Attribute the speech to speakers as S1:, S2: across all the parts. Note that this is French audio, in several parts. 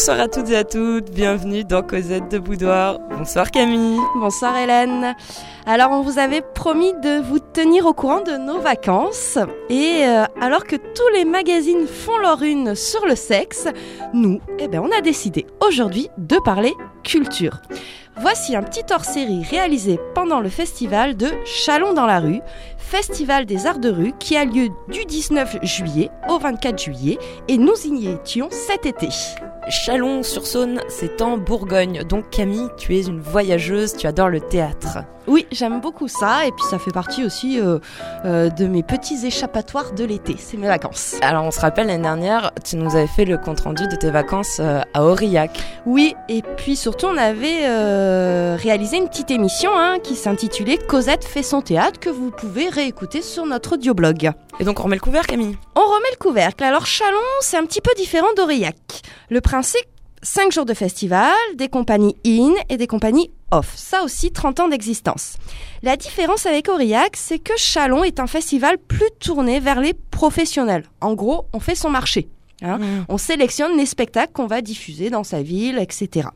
S1: Bonsoir à toutes et à toutes, bienvenue dans Cosette de Boudoir. Bonsoir Camille.
S2: Bonsoir Hélène. Alors on vous avait promis de vous tenir au courant de nos vacances et euh, alors que tous les magazines font leur une sur le sexe, nous, eh ben, on a décidé aujourd'hui de parler culture. Voici un petit hors-série réalisé pendant le festival de Chalon dans la rue, festival des arts de rue qui a lieu du 19 juillet au 24 juillet et nous y étions cet été.
S1: Chalon-sur-Saône, c'est en Bourgogne. Donc Camille, tu es une voyageuse, tu adores le théâtre.
S2: Oui, j'aime beaucoup ça et puis ça fait partie aussi euh, euh, de mes petits échappatoires de l'été, c'est mes vacances.
S1: Alors on se rappelle l'année dernière, tu nous avais fait le compte-rendu de tes vacances euh, à Aurillac.
S2: Oui, et puis surtout on avait réalisé une petite émission hein, qui s'intitulait Cosette fait son théâtre que vous pouvez réécouter sur notre audioblog.
S1: Et donc on remet le couvercle Camille?
S2: On remet le couvercle. Alors Chalon, c'est un petit peu différent d'Aurillac. Le principe, 5 jours de festival, des compagnies in et des compagnies off. Ça aussi, 30 ans d'existence. La différence avec Aurillac, c'est que Chalon est un festival plus tourné vers les professionnels. En gros, on fait son marché. Hein. Mm. On sélectionne les spectacles qu'on va diffuser dans sa ville, etc.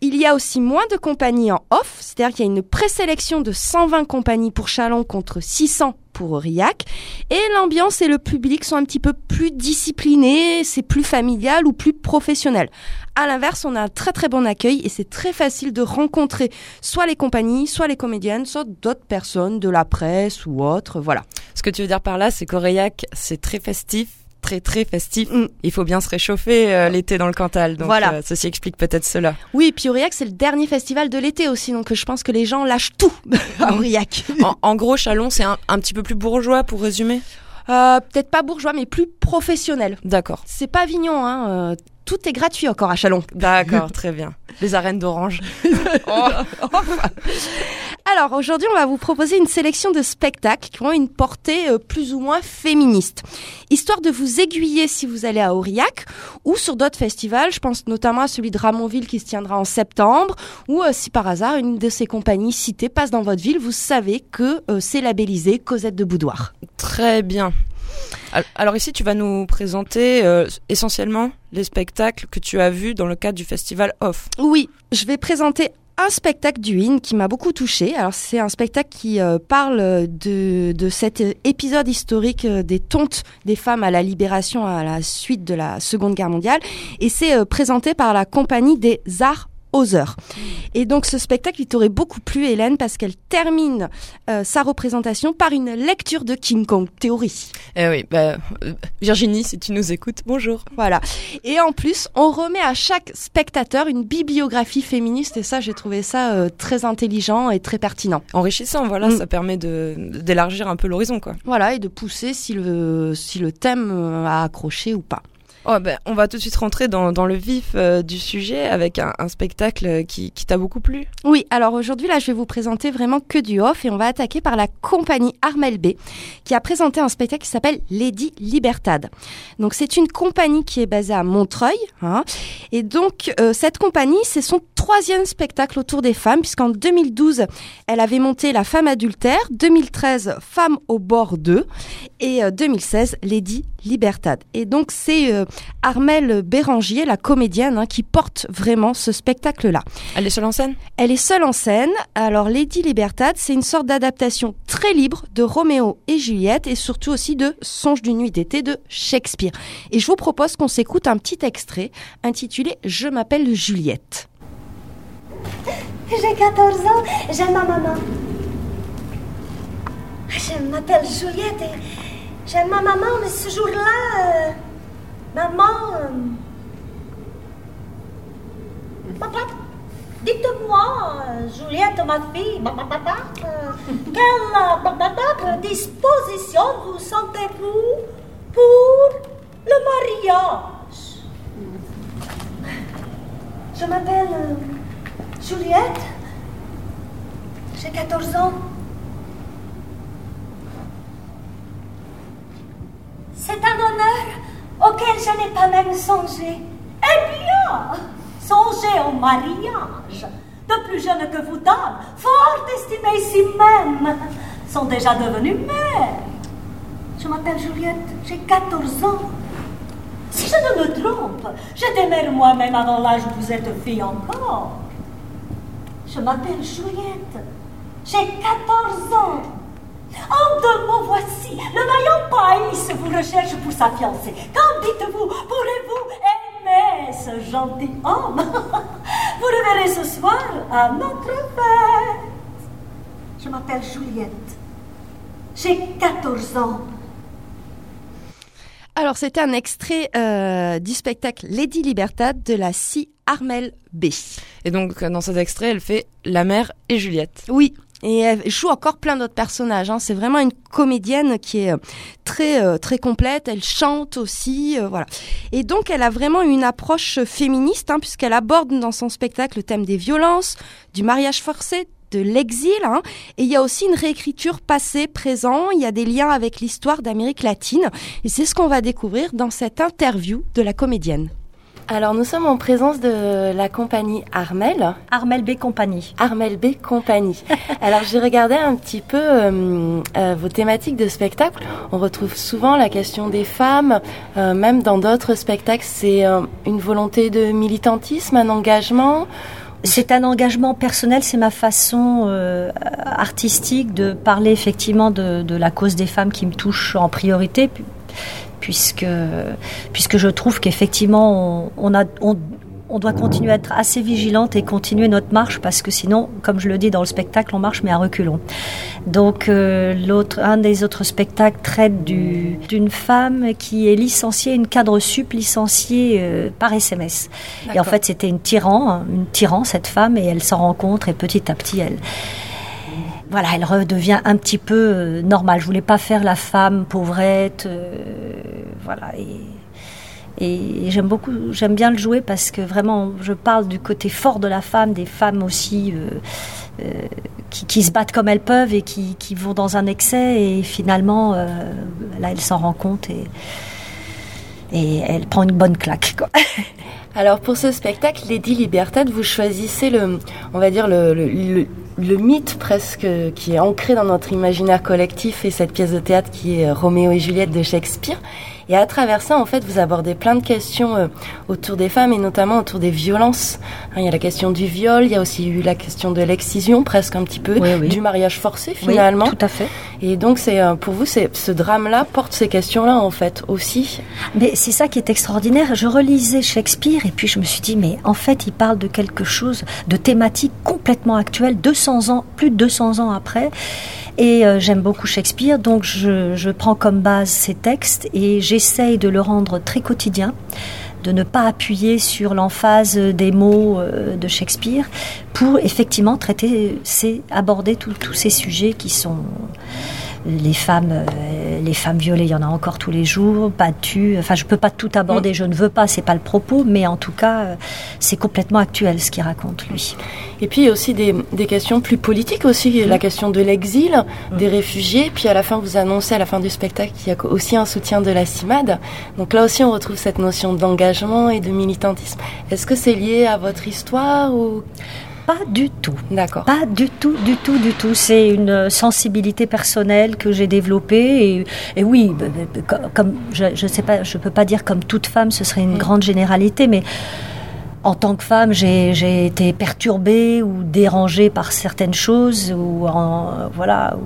S2: Il y a aussi moins de compagnies en off, c'est-à-dire qu'il y a une présélection de 120 compagnies pour Chalon contre 600 pour Aurillac. Et l'ambiance et le public sont un petit peu plus disciplinés, c'est plus familial ou plus professionnel. À l'inverse, on a un très très bon accueil et c'est très facile de rencontrer soit les compagnies, soit les comédiennes, soit d'autres personnes de la presse ou autres, voilà.
S1: Ce que tu veux dire par là, c'est qu'Aurillac, c'est très festif, très très festif. Mm. Il faut bien se réchauffer euh, l'été dans le Cantal. Donc voilà. Euh, ceci explique peut-être cela.
S2: Oui, puis Aurillac c'est le dernier festival de l'été aussi, donc je pense que les gens lâchent tout à Aurillac.
S1: en, gros, Chalon c'est un, petit peu plus bourgeois pour résumer?
S2: Euh, peut-être pas bourgeois, mais plus professionnel.
S1: D'accord.
S2: C'est pas Avignon, hein. Tout est gratuit encore à Chalon.
S1: D'accord, très bien. Les arènes d'Orange.
S2: Oh. Alors aujourd'hui, on va vous proposer une sélection de spectacles qui ont une portée euh, plus ou moins féministe, histoire de vous aiguiller si vous allez à Aurillac ou sur d'autres festivals. Je pense notamment à celui de Ramonville qui se tiendra en septembre, ou euh, si par hasard une de ces compagnies citées passe dans votre ville, vous savez que euh, c'est labellisé Cosette de Boudoir.
S1: Très bien. Alors ici, tu vas nous présenter essentiellement les spectacles que tu as vus dans le cadre du festival Off.
S2: Oui, je vais présenter un spectacle du IN qui m'a beaucoup touché. Alors c'est un spectacle qui euh, parle de, de cet épisode historique euh, des tontes des femmes à la libération à la suite de la Seconde Guerre mondiale et c'est euh, présenté par la compagnie des arts heures. Et donc ce spectacle, il t'aurait beaucoup plu, Hélène, parce qu'elle termine euh, sa représentation par une lecture de King Kong théorie.
S1: Eh oui, bah, euh, Virginie, si tu nous écoutes, bonjour.
S2: Voilà. Et en plus, on remet à chaque spectateur une bibliographie féministe, et ça, j'ai trouvé ça euh, très intelligent et très pertinent.
S1: Enrichissant, voilà, mm. ça permet d'élargir un peu l'horizon, quoi.
S2: Voilà, et de pousser si le, si le thème a accroché ou pas.
S1: Oh, ben, on va tout de suite rentrer dans, dans le vif euh, du sujet avec un, un spectacle qui, qui t'a beaucoup plu.
S2: Oui, alors aujourd'hui, là, je vais vous présenter vraiment que du off et on va attaquer par la compagnie Armel B qui a présenté un spectacle qui s'appelle Lady Libertad. Donc, c'est une compagnie qui est basée à Montreuil. Hein, et donc, euh, cette compagnie, c'est son troisième spectacle autour des femmes puisqu'en 2012, elle avait monté La femme adultère, 2013, Femme au bord d'eux et 2016, euh, Lady Libertad. Et donc, c'est Armelle Bérangier, la comédienne, hein, qui porte vraiment ce spectacle-là.
S1: Elle est seule en scène?
S2: Elle est seule en scène. Alors, Lady Libertad, c'est une sorte d'adaptation très libre de Roméo et Juliette et surtout aussi de Songe d'une nuit d'été de Shakespeare. Et je vous propose qu'on s'écoute un petit extrait intitulé Je m'appelle Juliette.
S3: J'ai 14 ans, j'aime ma maman. Je m'appelle Juliette et j'aime ma maman, mais ce jour-là, euh, Maman. Papa, dites-moi, Juliette, ma fille, quelle disposition vous sentez-vous pour le mariage? Je m'appelle Juliette. J'ai 14 ans. C'est un honneur auquel je n'ai pas même songé. Eh bien, songez au mariage. De plus jeunes que vous dames, fort estimées ici même, sont déjà devenues mères. Je m'appelle Juliette, j'ai 14 ans. Si je ne me trompe, j'étais mère moi-même avant l'âge où vous êtes fille encore. Je m'appelle Juliette. J'ai 14 ans. En deux mots, voici. Le vaillant Païs vous recherche pour sa fiancée. Qu'en dites-vous? Pourrez-vous aimer ce gentil homme? Vous le verrez ce soir à notre fête. Je m'appelle Juliette. J'ai 14 ans.
S4: Alors, c'était un extrait euh, du spectacle Lady Libertad de la scie Armel B.
S1: Et donc, dans cet extrait, elle fait la mère et Juliette.
S4: Oui, et elle joue encore plein d'autres personnages. Hein. C'est vraiment une comédienne qui est euh, très euh, très complète. Elle chante aussi, voilà. Et donc elle a vraiment une approche féministe, hein, puisqu'elle aborde dans son spectacle le thème des violences, du mariage forcé, de l'exil. Hein. Et il y a aussi une réécriture passé, présent. Il y a des liens avec l'histoire d'Amérique latine. Et c'est ce qu'on va découvrir dans cette interview de la comédienne. Alors nous sommes en présence de la compagnie Armel.
S5: Armel B Compagnie.
S4: Armel B Compagnie. Alors j'ai regardé un petit peu euh, euh, vos thématiques de spectacle. On retrouve souvent la question des femmes, euh, même dans d'autres spectacles. C'est une volonté de militantisme, un engagement?
S5: C'est un engagement personnel, c'est ma façon euh, artistique de parler effectivement de, de, la cause des femmes qui me touche en priorité, puisque, puisque je trouve qu'effectivement on, on, a, on, on doit continuer à être assez vigilante et continuer notre marche parce que sinon, comme je le dis dans le spectacle, on marche mais à reculons. Donc euh, l'autre, un des autres spectacles traite d'une femme qui est licenciée, une cadre sup licenciée euh, par SMS. Et en fait, c'était une tyran, une tyran cette femme, et elle s'en rencontre et petit à petit, elle voilà, elle redevient un petit peu euh, normale. Je voulais pas faire la femme pauvrette, voilà. Et j'aime beaucoup, j'aime bien le jouer parce que vraiment, je parle du côté fort de la femme, des femmes aussi euh, euh, qui, se battent comme elles peuvent et qui, vont dans un excès. Et finalement, euh, là, elle s'en rend compte et, elle prend une bonne claque.
S4: Alors pour ce spectacle, Lady Libertad, vous choisissez le, on va dire le, mythe presque qui est ancré dans notre imaginaire collectif et cette pièce de théâtre qui est Roméo et Juliette de Shakespeare. Et à travers ça, en fait, vous abordez plein de questions euh, autour des femmes et notamment autour des violences. Hein, il y a la question du viol, il y a aussi eu la question de l'excision, presque un petit peu, du mariage forcé finalement.
S5: Oui, tout à fait.
S4: Et donc, c'est euh, pour vous, ce drame-là porte ces questions-là en fait aussi.
S5: Mais c'est ça qui est extraordinaire. Je relisais Shakespeare et puis je me suis dit, mais en fait, il parle de quelque chose, de thématique complètement actuelle, 200 ans, plus de 200 ans après. Et euh, j'aime beaucoup Shakespeare, donc je, je, prends comme base ces textes et j'essaye de le rendre très quotidien, de ne pas appuyer sur l'emphase des mots euh, de Shakespeare pour effectivement traiter, c'est aborder tous ces sujets qui sont les femmes, euh, les femmes violées, il y en a encore tous les jours, battues. Enfin, je peux pas tout aborder, mm. je ne veux pas, c'est pas le propos, mais en tout cas, euh, c'est complètement actuel ce qu'il raconte lui.
S4: Et puis il y a aussi des, des questions plus politiques aussi, mm. la question de l'exil, mm. des réfugiés. Puis à la fin, vous annoncez à la fin du spectacle qu'il y a aussi un soutien de la CIMAD. Donc là aussi, on retrouve cette notion d'engagement et de militantisme. Est-ce que c'est lié à votre histoire ou
S5: pas du tout.
S4: D'accord.
S5: Pas du tout, du tout, du tout. C'est une sensibilité personnelle que j'ai développée. Et, oui, comme je ne sais pas, je peux pas dire comme toute femme, ce serait une grande généralité, mais en tant que femme, j'ai été perturbée ou dérangée par certaines choses, ou en, voilà.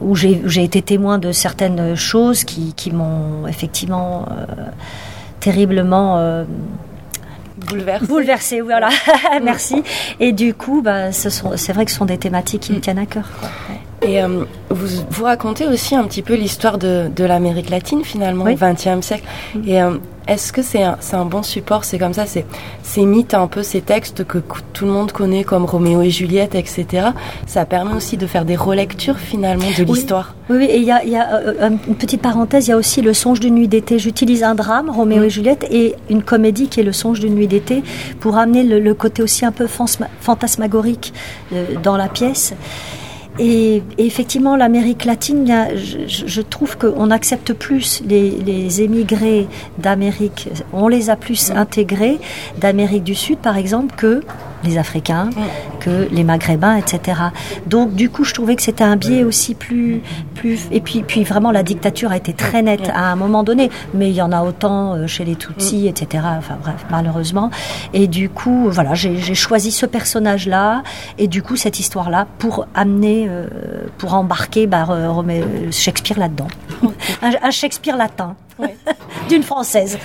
S5: où j'ai été témoin de certaines choses qui, qui m'ont effectivement euh, terriblement euh,
S4: Bouleversé.
S5: Bouleversé, voilà. Merci. Et du coup, bah, c'est vrai que ce sont des thématiques qui me tiennent à cœur.
S4: Et euh, vous, vous racontez aussi un petit peu l'histoire de, de l'Amérique latine finalement au XXe siècle. Mm. Et euh, est-ce que c'est un, un, bon support? C'est comme ça, c'est ces mythes, un peu ces textes que tout le monde connaît comme Roméo et Juliette, etc. Ça permet aussi de faire des relectures finalement de l'histoire.
S5: Oui, oui, et il y a, y a euh, une petite parenthèse, il y a aussi le songe d'une nuit d'été. J'utilise un drame, Roméo et mm. Juliette, et une comédie qui est le songe d'une nuit d'été pour amener le, le, côté aussi un peu fantasmagorique dans la pièce. Et, effectivement, l'Amérique latine, je, trouve qu'on accepte plus les, émigrés d'Amérique, on les a plus intégrés d'Amérique du Sud, par exemple, que les Africains, que les Maghrébins, etc. Donc du coup, je trouvais que c'était un biais aussi plus, plus. Et puis, puis vraiment, la dictature a été très nette à un moment donné, mais il y en a autant euh, chez les Tutsis, etc. Enfin bref, malheureusement. Et du coup, voilà, j'ai choisi ce personnage-là et du coup cette histoire-là pour amener, euh, pour embarquer bah, Shakespeare là-dedans, un, Shakespeare latin. d'une française.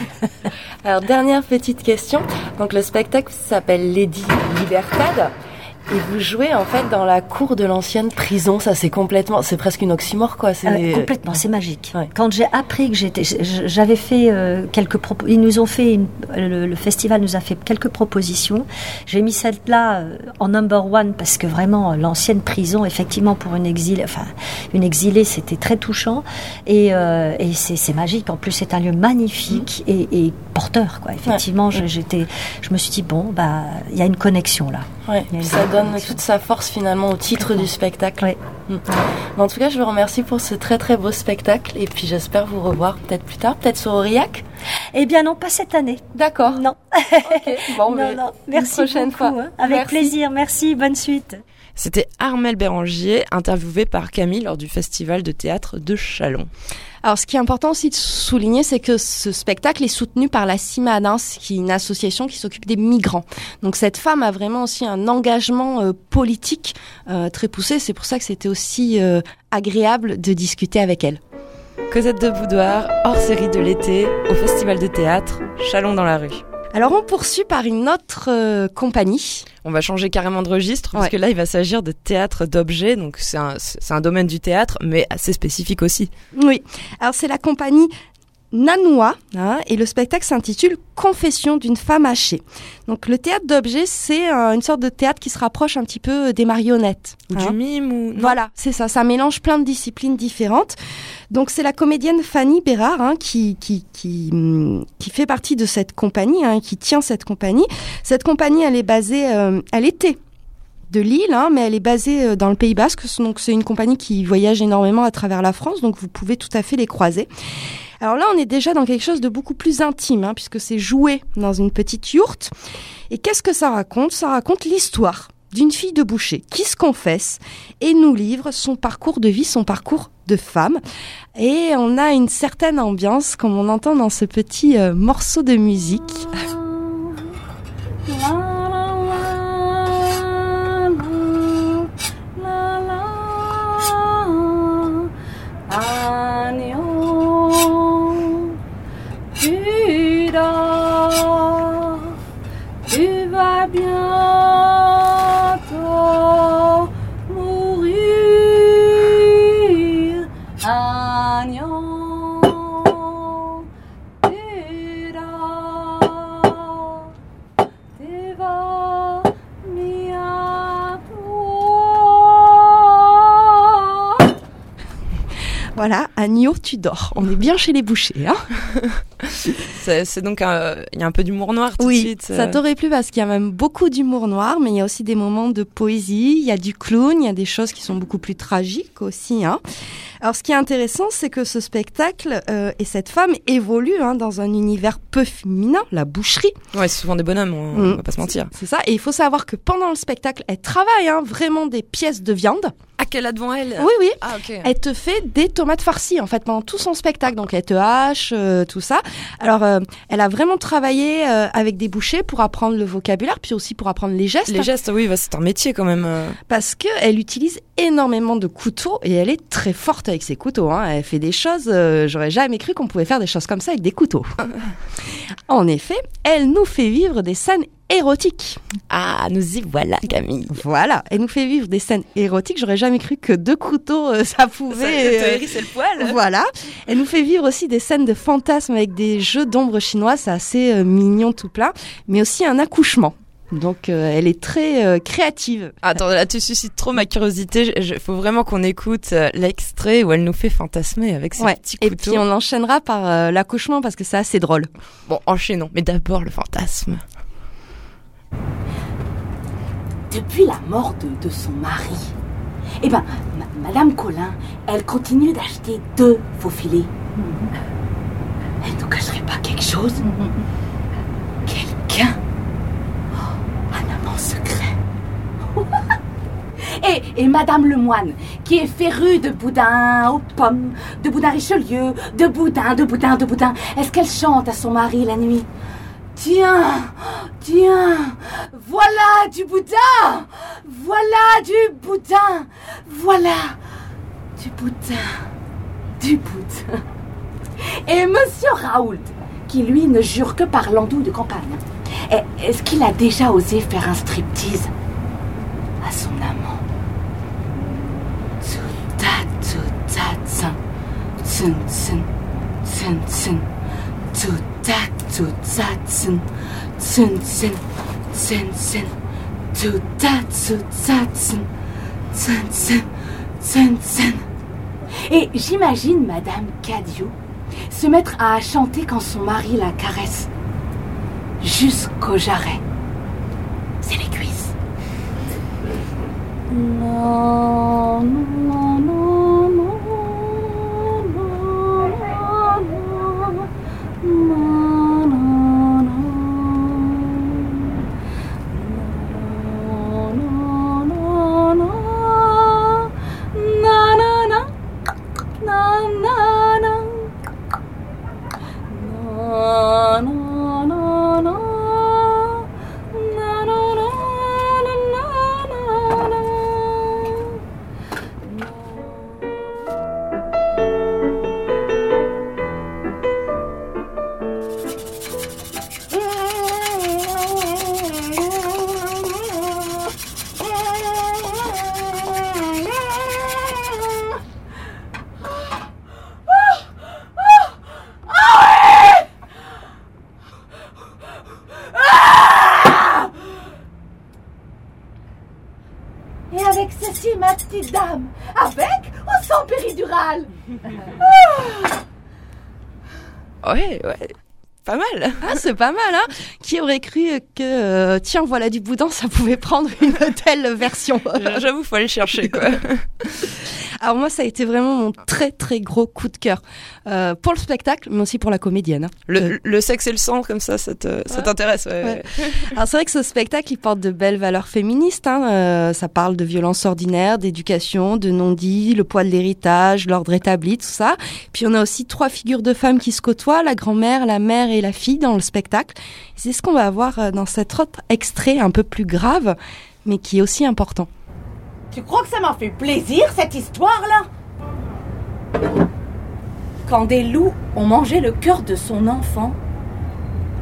S2: Alors dernière petite question. Donc le spectacle s'appelle Lady Libertad. Et vous jouez en fait dans la cour de l'ancienne prison, ça c'est complètement, c'est presque une oxymore quoi.
S5: C'est euh, complètement, c'est magique. Quand j'ai appris que j'étais, j'avais fait euh, quelques propos, ils nous ont fait, le, festival nous a fait quelques propositions. J'ai mis celle-là euh, en number one parce que vraiment l'ancienne prison, effectivement pour une exilée, enfin une exilée, c'était très touchant et, et c'est magique. En plus c'est un lieu magnifique mm. et, et, porteur quoi. Effectivement, j'étais, je me suis dit bon bah il y a une connexion là.
S2: Ouais. Donne toute sa force finalement au titre du spectacle. Mm. En tout cas, je vous remercie pour ce très très beau spectacle et puis j'espère vous revoir peut-être plus tard, peut-être sur Aurillac.
S5: Eh bien non, pas cette année.
S2: D'accord.
S5: Non.
S2: Bon, non, non.
S5: Merci prochaine fois. Hein. Avec plaisir. Merci. Bonne suite.
S1: C'était Armel Bérangier, interviewé par Camille lors du festival de théâtre de Chalon.
S2: Alors, ce qui est important aussi de souligner, c'est que ce spectacle est soutenu par la CIMADINS, qui est une association qui s'occupe des migrants. Donc, cette femme a vraiment aussi un engagement euh, politique euh, très poussé. C'est pour ça que c'était aussi euh, agréable de discuter avec elle.
S1: Cosette de Boudoir, hors série de l'été, au festival de théâtre, Chalon dans la rue.
S2: Alors on poursuit par une autre euh, compagnie.
S1: On va changer carrément de registre parce que là il va s'agir de théâtre d'objets, donc c'est un, un domaine du théâtre mais assez spécifique aussi.
S2: Oui, alors c'est la compagnie Nanois, hein, et le spectacle s'intitule Confession d'une femme hachée. Donc le théâtre d'objets, c'est euh, une sorte de théâtre qui se rapproche un petit peu euh, des marionnettes.
S1: Ou du hein. mime ou...
S2: Voilà, c'est ça, ça mélange plein de disciplines différentes. Donc c'est la comédienne Fanny Bérard hein, qui, qui, qui, hum, qui, fait partie de cette compagnie, hein, qui tient cette compagnie. Cette compagnie, elle est basée, euh, elle était de Lille, hein, mais elle est basée dans le Pays Basque. Donc c'est une compagnie qui voyage énormément à travers la France, donc vous pouvez tout à fait les croiser. Alors là, on est déjà dans quelque chose de beaucoup plus intime, hein, puisque c'est joué dans une petite yourte. Et qu'est-ce que ça raconte? Ça raconte l'histoire d'une fille de boucher qui se confesse et nous livre son parcours de vie, son parcours de femme. Et on a une certaine ambiance, comme on entend dans ce petit euh, morceau de musique. Tu dors. On est bien chez les bouchers. Hein
S1: c'est donc il y a un peu d'humour noir tout
S2: oui,
S1: de suite.
S2: ça euh. t'aurait plu parce qu'il y a même beaucoup d'humour noir, mais il y a aussi des moments de poésie, il y a du clown, il y a des choses qui sont beaucoup plus tragiques aussi. Hein. Alors ce qui est intéressant, c'est que ce spectacle euh, et cette femme évoluent hein, dans un univers peu féminin, la boucherie.
S1: Ouais, c'est souvent des bonhommes, on, mm. va pas se mentir.
S2: C'est ça, et il faut savoir que pendant le spectacle, elle travaille hein, vraiment des pièces de viande.
S1: Qu'elle a devant elle
S2: Oui, oui. Ah, Elle te fait des tomates farcies, en fait, pendant tout son spectacle. Donc, elle te hache, euh, tout ça. Alors, euh, elle a vraiment travaillé euh, avec des bouchers pour apprendre le vocabulaire, puis aussi pour apprendre les gestes.
S1: Les gestes, oui, bah, c'est un métier quand même.
S2: Parce qu'elle utilise énormément de couteaux et elle est très forte avec ses couteaux. Hein. Elle fait des choses, j'aurais jamais cru qu'on pouvait faire des choses comme ça avec des couteaux. en effet, elle nous fait vivre des scènes érotique.
S1: Ah, nous y voilà, Camille.
S2: Voilà, elle nous fait vivre des scènes érotiques. J'aurais jamais cru que deux couteaux, euh, ça pouvait.
S1: Ça, euh, le poil.
S2: Voilà. Elle nous fait vivre aussi des scènes de fantasmes avec des jeux d'ombre chinois, c'est assez euh, mignon tout plein, mais aussi un accouchement. Donc elle est très créative.
S1: Attends, là tu suscites trop ma curiosité. Il faut vraiment qu'on écoute l'extrait où elle nous fait fantasmer avec ses petits couteaux.
S2: Et puis on enchaînera par l'accouchement parce que c'est assez drôle.
S1: Bon, enchaînons. Mais d'abord le fantasme.
S6: Depuis la mort de, son mari, eh ben, Madame Colin, elle continue d'acheter deux faux filets. Elle ne cacherait pas quelque chose. Quelqu'un. Oh, Un amant secret. Et Madame Lemoine, qui est férue de boudin aux pommes, de boudin Richelieu, de boudin, de boudin, de boudin, est-ce qu'elle chante à son mari la nuit? Tiens, tiens, voilà du boudin, voilà du boudin, voilà du boudin, du boudin. Et Monsieur Raoult, qui lui ne jure que par l'andou de campagne, est-ce qu'il a déjà osé faire un striptease à son amant? Et j'imagine Madame Cadio se mettre à chanter quand son mari la caresse. Jusqu'au jarret. C'est les cuisses. Non, non, non, non,
S1: pas mal,
S2: hein Qui aurait cru que, euh, tiens, voilà du boudin, ça pouvait prendre une telle version
S1: J'avoue, faut aller chercher, quoi.
S2: Alors moi, ça a été vraiment mon très très gros coup de cœur euh, pour le spectacle, mais aussi pour la comédienne. Hein.
S1: Le, le, sexe et le sang, comme ça, ça t'intéresse. Ouais.
S2: Alors c'est vrai que ce spectacle, il porte de belles valeurs féministes. Hein. Euh, ça parle de violence ordinaire, d'éducation, de non-dit, le poids de l'héritage, l'ordre établi, tout ça. Puis on a aussi trois figures de femmes qui se côtoient, la grand-mère, la mère et la fille dans le spectacle. C'est ce qu'on va voir euh, dans cet autre extrait un peu plus grave, mais qui est aussi important.
S6: Tu crois que ça m'a fait plaisir, cette histoire-là? Quand des loups ont mangé le cœur de son enfant,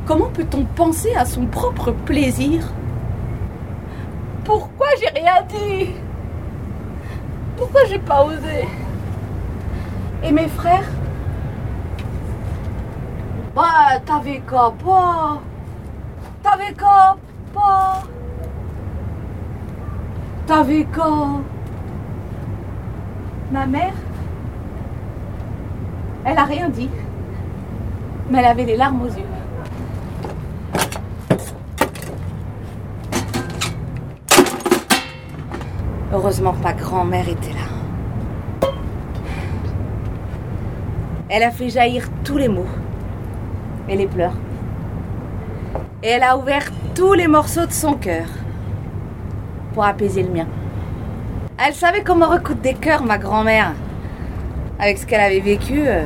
S6: comment peut-on penser à son propre plaisir? Pourquoi j'ai rien dit? Pourquoi j'ai pas osé? Et mes frères? Bah, t'avais qu'à pas T'avais qu'à pas T'avais quand? Ma mère, elle a rien dit, mais elle avait les larmes aux yeux. Heureusement ma grand-mère était là. Elle a fait jaillir tous les mots et les pleurs. Et elle a ouvert tous les morceaux de son cœur apaiser le mien. Elle savait comment recoudre des cœurs, ma grand-mère. Avec ce qu'elle avait vécu. Euh.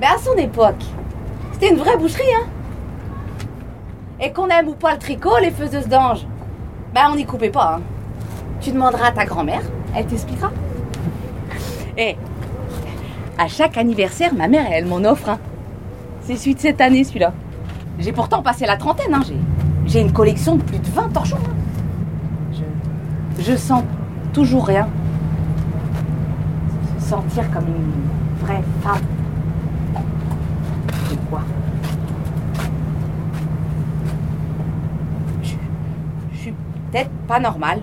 S6: Mais à son époque, c'était une vraie boucherie, hein. Et qu'on aime ou pas le tricot, les faiseuses d'anges, ben on n'y coupait pas. Hein. Tu demanderas à ta grand-mère, elle t'expliquera. Et à chaque anniversaire, ma mère, elle m'en offre. Hein. C'est celui de cette année, celui-là. J'ai pourtant passé la trentaine, hein. J'ai j'ai une collection de plus de 20 torchons. Je, je sens toujours rien. Se sentir comme une vraie femme. C'est quoi? Je, je, suis peut-être pas normale.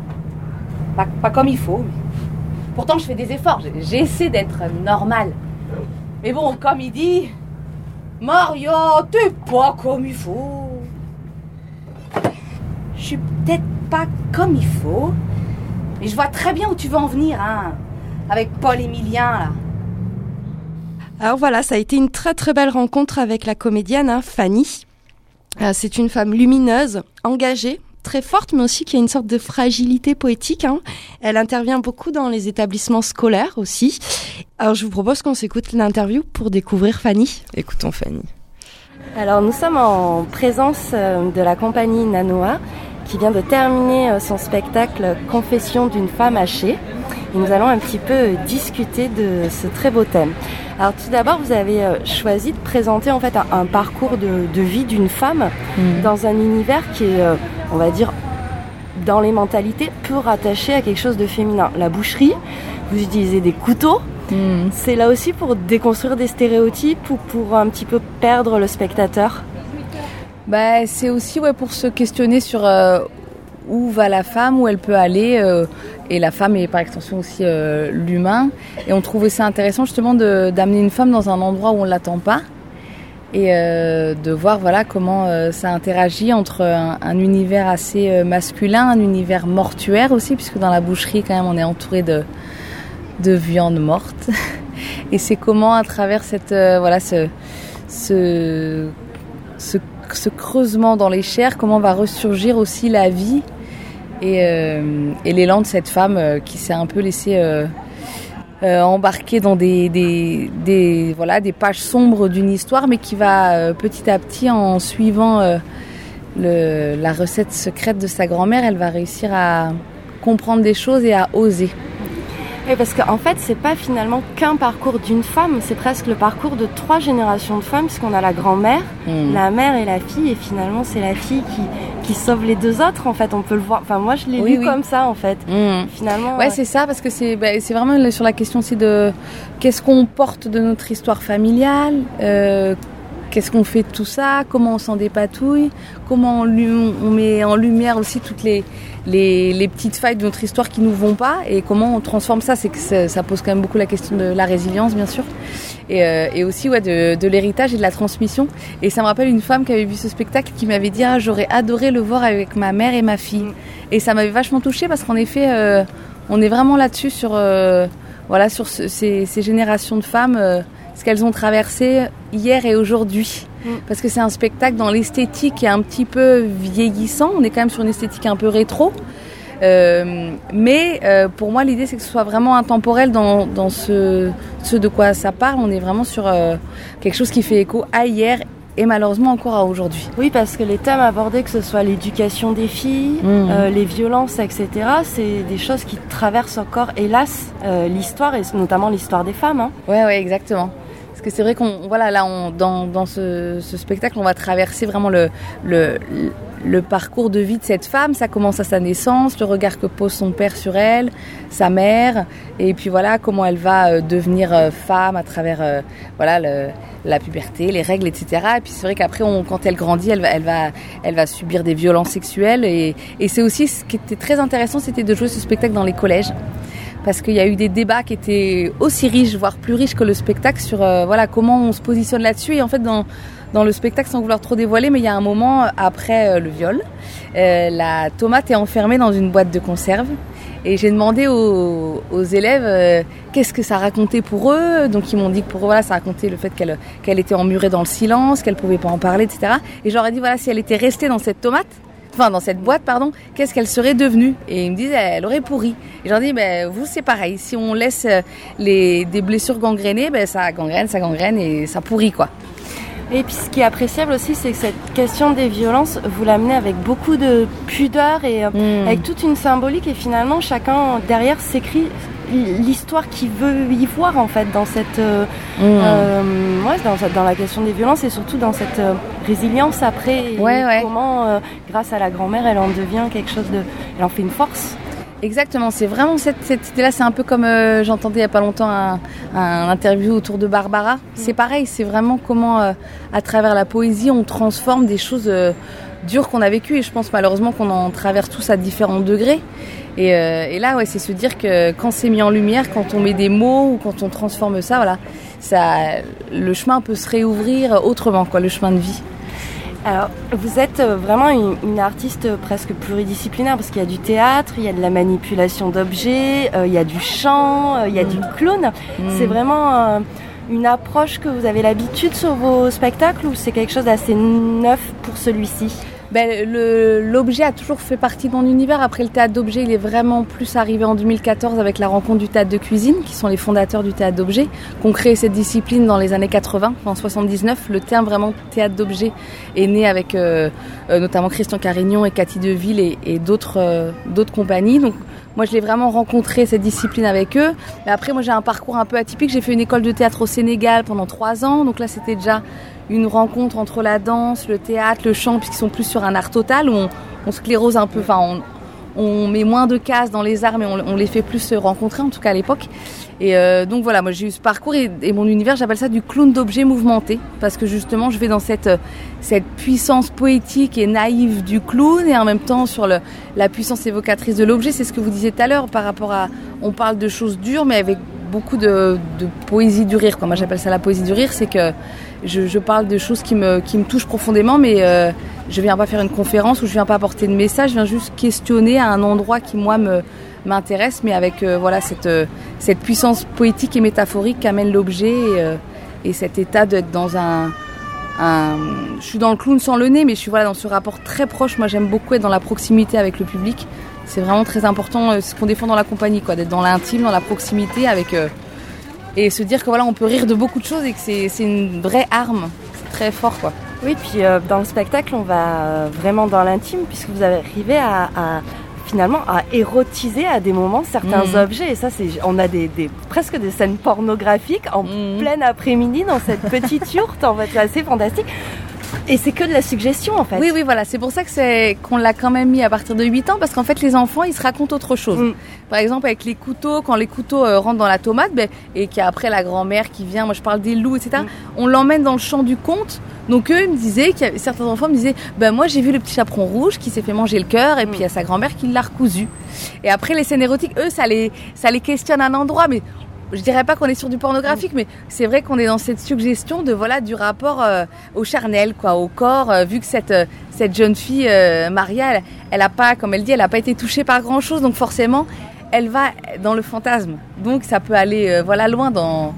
S6: Pas, comme il faut. pourtant, je fais des efforts. J'essaie d'être normale. Mais bon, comme il dit, Mario, t'es pas comme il faut suis peut-être pas comme il faut, mais je vois très bien où tu veux en venir, hein, avec Paul Émilien, là.
S2: Alors voilà, ça a été une très très belle rencontre avec la comédienne hein, Fanny. Euh, c'est une femme lumineuse, engagée, très forte, mais aussi qui a une sorte de fragilité poétique. Hein. Elle intervient beaucoup dans les établissements scolaires aussi. Alors je vous propose qu'on s'écoute l'interview pour découvrir Fanny.
S1: Écoutons Fanny.
S2: Alors nous sommes en présence euh, de la compagnie Nanoa qui vient de terminer euh, son spectacle Confession d'une femme hachée. Et nous allons un petit peu discuter de ce très beau thème. Alors tout d'abord, vous avez euh, choisi de présenter en fait un, parcours de, vie d'une femme mmh. dans un univers qui est, on va dire, dans les mentalités peu rattaché à quelque chose de féminin. La boucherie, vous utilisez des couteaux, Hmm. C'est là aussi pour déconstruire des stéréotypes ou pour un petit peu perdre le spectateur?
S7: Bah, C'est aussi ouais, pour se questionner sur euh, où va la femme, où elle peut aller. Euh, et la femme est par extension aussi euh, l'humain. Et on trouvait ça intéressant justement d'amener une femme dans un endroit où on ne l'attend pas et de voir voilà comment ça interagit entre un, un univers assez masculin, un univers mortuaire aussi, puisque dans la boucherie quand même on est entouré de, de viande morte. Et c'est comment à travers cette voilà ce, ce, creusement dans les chairs, comment va ressurgir aussi la vie et, euh, l'élan de cette femme euh, qui s'est un peu laissée embarquer dans des, voilà, des pages sombres d'une histoire, mais qui va petit à petit, en suivant la recette secrète de sa grand-mère, elle va réussir à comprendre des choses et à oser.
S2: Oui, parce qu'en fait, c'est pas finalement qu'un parcours d'une femme, c'est presque le parcours de trois générations de femmes, puisqu'on a la grand-mère, hmm. la mère et la fille, et finalement, c'est la fille qui, qui sauve les deux autres, en fait, on peut le voir. Enfin, moi, je l'ai lu comme ça, en fait.
S7: Hmm. Finalement. Ouais, c'est ça, parce que c'est bah, vraiment sur la question aussi de qu'est-ce qu'on porte de notre histoire familiale, euh, qu'est-ce qu'on fait de tout ça, comment on s'en dépatouille, comment on, on, met en lumière aussi toutes les, les, petites failles de notre histoire qui nous vont pas? Et comment on transforme ça? C'est que ça, pose quand même beaucoup la question de la résilience, bien sûr, et, euh, aussi ouais, de, l'héritage et de la transmission. Et ça me rappelle une femme qui avait vu ce spectacle qui m'avait dit ah, j'aurais adoré le voir avec ma mère et ma fille. Et ça m'avait vachement touchée parce qu'en effet, euh, on est vraiment là-dessus sur, euh, voilà, sur ces, générations de femmes ce qu'elles ont traversé hier et aujourd'hui. Mm. Parce que c'est un spectacle dans l'esthétique qui est un petit peu vieillissant. On est quand même sur une esthétique un peu rétro. Euh, mais euh, pour moi, l'idée, c'est que ce soit vraiment intemporel dans, dans ce, ce, de quoi ça parle. On est vraiment sur euh, quelque chose qui fait écho à hier et malheureusement encore à aujourd'hui.
S2: Oui, parce que les thèmes abordés, que ce soit l'éducation des filles, mm. les violences, etc., c'est des choses qui traversent encore, hélas, l'histoire, et notamment l'histoire des femmes. Hein.
S7: Ouais, ouais, exactement. Parce que c'est vrai qu'on, voilà, là, on, dans, dans ce, spectacle, on va traverser vraiment le, le, parcours de vie de cette femme. Ça commence à sa naissance, le regard que pose son père sur elle, sa mère, et puis voilà comment elle va euh, devenir euh, femme à travers, euh, voilà, la puberté, les règles, etc. Et puis c'est vrai qu'après, quand elle grandit, elle va, elle va, elle va subir des violences sexuelles. Et c'est aussi ce qui était très intéressant, c'était de jouer ce spectacle dans les collèges parce qu'il y a eu des débats qui étaient aussi riches, voire plus riches que le spectacle sur euh, voilà comment on se positionne là-dessus. Et en fait, dans, dans le spectacle, sans vouloir trop dévoiler, mais il y a un moment après euh, le viol, euh, la tomate est enfermée dans une boîte de conserve. Et j'ai demandé aux, aux élèves qu'est-ce que ça racontait pour eux? Donc ils m'ont dit que pour eux, voilà, ça racontait le fait qu'elle qu'elle était emmurée dans le silence, qu'elle pouvait pas en parler, etc. Et j'aurais dit voilà, si elle était restée dans cette tomate, dans cette boîte, pardon, qu'est-ce qu'elle serait devenue Et ils me disent, elle aurait pourri. Et j'en dis, ben, vous c'est pareil, si on laisse euh, les, des blessures gangrénées, ben, ça gangrène, ça gangrène et ça pourrit quoi.
S2: Et puis ce qui est appréciable aussi, c'est que cette question des violences, vous l'amenez avec beaucoup de pudeur et euh, hmm. avec toute une symbolique et finalement chacun derrière s'écrit l'histoire qu'il veut y voir en fait dans cette, euh, mmh. euh, dans, dans, la question des violences et surtout dans cette euh, résilience après comment grâce à la grand-mère elle en devient quelque chose de elle en fait une force
S7: Exactement, c'est vraiment cette, cette idée-là. C'est un peu comme j'entendais il n'y a pas longtemps un, un, interview autour de Barbara. Mmh. C'est pareil, c'est vraiment comment, à travers la poésie, on transforme des choses dures qu'on a vécues. Et je pense malheureusement qu'on en traverse tous à différents degrés. Euh, et, là, ouais, c'est se dire que quand c'est mis en lumière, quand on met des mots ou quand on transforme ça, voilà, ça, le chemin peut se réouvrir autrement, quoi, le chemin de vie.
S2: Alors, vous êtes euh, vraiment une, artiste presque pluridisciplinaire parce qu'il y a du théâtre, il y a de la manipulation d'objets, euh, il y a du chant, il y a du mm. clown. Mm. C'est vraiment une approche que vous avez l'habitude sur vos spectacles ou c'est quelque chose d'assez neuf pour celui-ci?
S7: Ben, L'objet a toujours fait partie de mon univers. Après, le théâtre d'objet, il est vraiment plus arrivé en 2014 avec la rencontre du théâtre de cuisine, qui sont les fondateurs du théâtre d'objet, qui ont créé cette discipline dans les années 80, en 79. Le terme vraiment théâtre d'objet est né avec euh, euh, notamment Christian Carignon et Cathy Deville et, et d'autres euh, d'autres compagnies. Donc, moi, je l'ai vraiment rencontré cette discipline avec eux. Mais après, moi, j'ai un parcours un peu atypique. J'ai fait une école de théâtre au Sénégal pendant trois ans. Donc là, c'était déjà une rencontre entre la danse, le théâtre, le chant, puisqu'ils sont plus sur un art total où on, on sclérose un peu, enfin on, met moins de cases dans les arts, mais on, les fait plus se rencontrer, en tout cas à l'époque. Et euh, donc voilà, moi j'ai eu ce parcours et, mon univers, j'appelle ça du clown d'objets mouvementé, parce que justement je vais dans cette, cette puissance poétique et naïve du clown et en même temps sur la puissance évocatrice de l'objet. C'est ce que vous disiez tout à l'heure par rapport à, on parle de choses dures, mais avec beaucoup de poésie du rire. Moi j'appelle ça la poésie du rire, c'est que je, parle de choses qui me, qui me touchent profondément, mais euh, je viens pas faire une conférence ou je viens pas apporter de message, je viens juste questionner à un endroit qui moi me m'intéresse, mais avec euh, voilà cette, euh, cette puissance poétique et métaphorique qu'amène l'objet et, cet état d'être dans un, un, je suis dans le clown sans le nez, mais je suis voilà dans ce rapport très proche. Moi, j'aime beaucoup être dans la proximité avec le public. C'est vraiment très important, ce qu'on défend dans la compagnie, quoi, d'être dans l'intime, dans la proximité avec et se dire que voilà, on peut rire de beaucoup de choses et que c'est une vraie arme. C'est très fort, quoi.
S2: Oui, puis euh, dans le spectacle, on va euh, vraiment dans l'intime, puisque vous arrivez à, à, finalement à érotiser à des moments certains mmh. objets. Et ça, c'est, on a des, des, presque des scènes pornographiques en mmh. plein après-midi dans cette petite yourte. En fait, c'est assez fantastique. Et c'est que de la suggestion en fait.
S7: Oui, oui, voilà. C'est pour ça que c'est qu'on l'a quand même mis à partir de 8 ans parce qu'en fait les enfants ils se racontent autre chose. Mm. Par exemple avec les couteaux, quand les couteaux euh, rentrent dans la tomate ben, et qu'après la grand-mère qui vient, moi je parle des loups, etc. Mm. On l'emmène dans le champ du conte. Donc eux ils me disaient, certains enfants me disaient, ben moi j'ai vu le petit chaperon rouge qui s'est fait manger le cœur et mm. puis il y a sa grand-mère qui l'a recousu. Et après les scènes érotiques, eux ça les ça les questionne à un endroit, mais je dirais pas qu'on est sur du pornographique, mais c'est vrai qu'on est dans cette suggestion de voilà du rapport euh, au charnel, quoi, au corps. Euh, vu que cette euh, cette jeune fille Maria, elle, a pas, comme elle dit, elle a pas été touchée par grand chose, donc forcément, elle va dans le fantasme. Donc ça peut aller voilà loin dans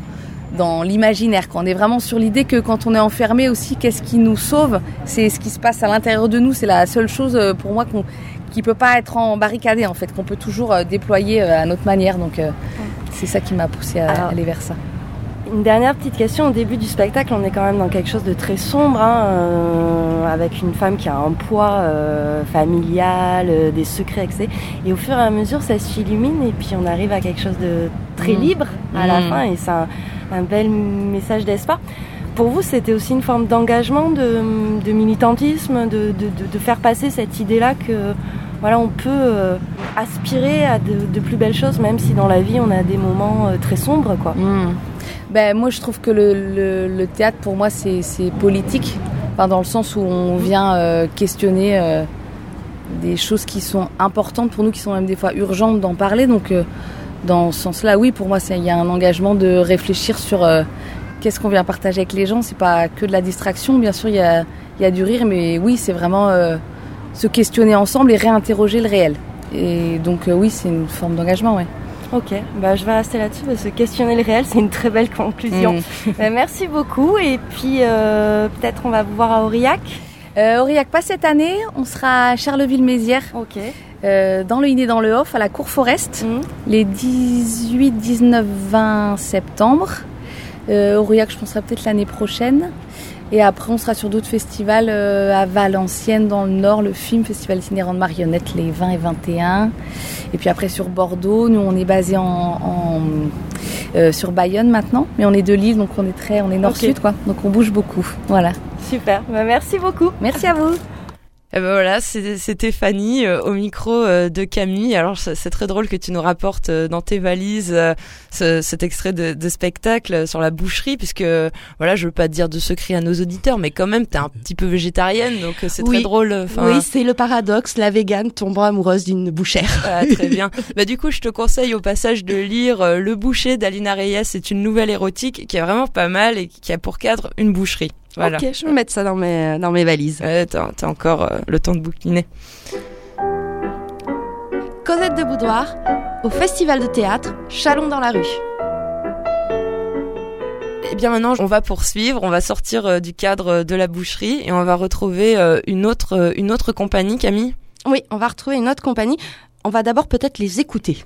S7: dans l'imaginaire. Quand on est vraiment sur l'idée que quand on est enfermé aussi, qu'est-ce qui nous sauve? C'est ce qui se passe à l'intérieur de nous. C'est la seule chose pour moi qu'on qui peut pas être en barricadé en fait, qu'on peut toujours déployer à notre manière. Donc c'est ça qui m'a poussé à aller vers ça.
S2: Une dernière petite question. Au début du spectacle, on est quand même dans quelque chose de très sombre, hein, euh, avec une femme qui a un poids euh, familial, euh, des secrets, etc. Et au fur et à mesure, ça s'illumine et puis on arrive à quelque chose de très mmh. libre à la mmh. fin et c'est un, bel message d'espoir. Pour vous, c'était aussi une forme d'engagement, de, militantisme, de, de, faire passer cette idée-là que voilà, on peut euh, aspirer à de, plus belles choses, même si dans la vie on a des moments euh, très sombres, quoi.
S7: Hmm. Ben, moi, je trouve que le, théâtre, pour moi, c'est politique, dans le sens où on vient euh, questionner des choses qui sont importantes pour nous, qui sont même des fois urgentes d'en parler. Donc, dans ce sens-là, oui, pour moi, il y a un engagement de réfléchir sur qu'est-ce qu'on vient partager avec les gens. C'est pas que de la distraction, bien sûr, il y a, y a, du rire, mais oui, c'est vraiment se questionner ensemble et réinterroger le réel. Et donc euh, oui, c'est une forme d'engagement, ouais.
S2: Ok, bah, je vais rester là-dessus parce que questionner le réel, c'est une très belle conclusion. Mm. Bah, merci beaucoup et puis euh, peut-être on va vous voir à Aurillac.
S7: Euh, Aurillac, pas cette année, on sera à Charleville-Mézières.
S2: Ok.
S7: Dans le In et dans le Off, à la Cour Forest, mm. les 18, 19, 20 septembre. Aurillac, je penserai peut-être l'année prochaine. Et après, on sera sur d'autres festivals euh, à Valenciennes, dans le Nord, le film Festival itinérant de marionnettes, les 20 et 21. Et puis après, sur Bordeaux, nous, on est basé en, euh, sur Bayonne maintenant, mais on est de Lille, donc on est très, on est nord-sud, quoi. Donc on bouge beaucoup. Voilà.
S2: Super. Bah, merci beaucoup.
S7: Merci à vous.
S1: Eh ben voilà, c'était Fanny euh, au micro euh, de Camille. Alors c'est très drôle que tu nous rapportes euh, dans tes valises cet extrait de, de, spectacle sur la boucherie, puisque voilà, je veux pas dire de secret à nos auditeurs, mais quand même t'es un petit peu végétarienne, donc c'est très drôle.
S2: Oui, c'est le paradoxe, la végane tombant amoureuse d'une bouchère.
S1: Ah, très bien. bah du coup, je te conseille au passage de lire Le Boucher d'Alina Reyes. C'est une nouvelle érotique qui est vraiment pas mal et qui a pour cadre une boucherie.
S2: Ok, je vais mettre ça dans mes, dans mes valises.
S1: Ouais, t'as, encore euh, le temps de bouquiner.
S2: Cosette de Boudoir, au Festival de théâtre Chalon dans la rue.
S1: Et bien maintenant, on va poursuivre, on va sortir euh, du cadre de la boucherie et on va retrouver euh, une autre euh, une autre compagnie, Camille.
S2: Oui, on va retrouver une autre compagnie. On va d'abord peut-être les écouter.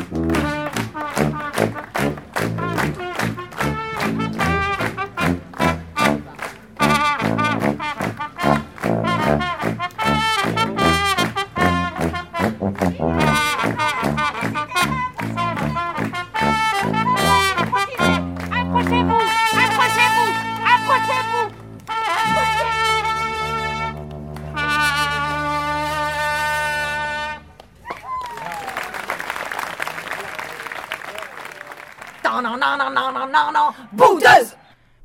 S8: Non, non, non, boudeuse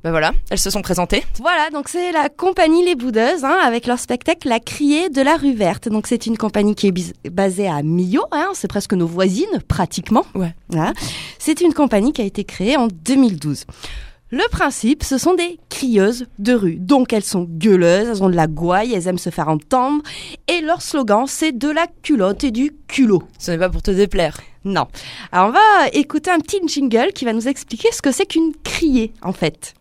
S1: Ben voilà, elles se sont présentées.
S2: Voilà, donc c'est la compagnie Les Boudeuses, hein, avec leur spectacle La Criée de la rue verte. Donc c'est une compagnie qui est basée à Millau, hein, c'est presque nos voisines, pratiquement.
S1: Ouais.
S2: Voilà. C'est une compagnie qui a été créée en 2012. Le principe, ce sont des crieuses de rue. Donc elles sont gueuleuses, elles ont de la gouaille, elles aiment se faire entendre. Et leur slogan, c'est de la culotte et du culot.
S1: Ce n'est pas pour te déplaire.
S2: Non. Alors on va écouter un petit jingle qui va nous expliquer ce que c'est qu'une criée, en fait.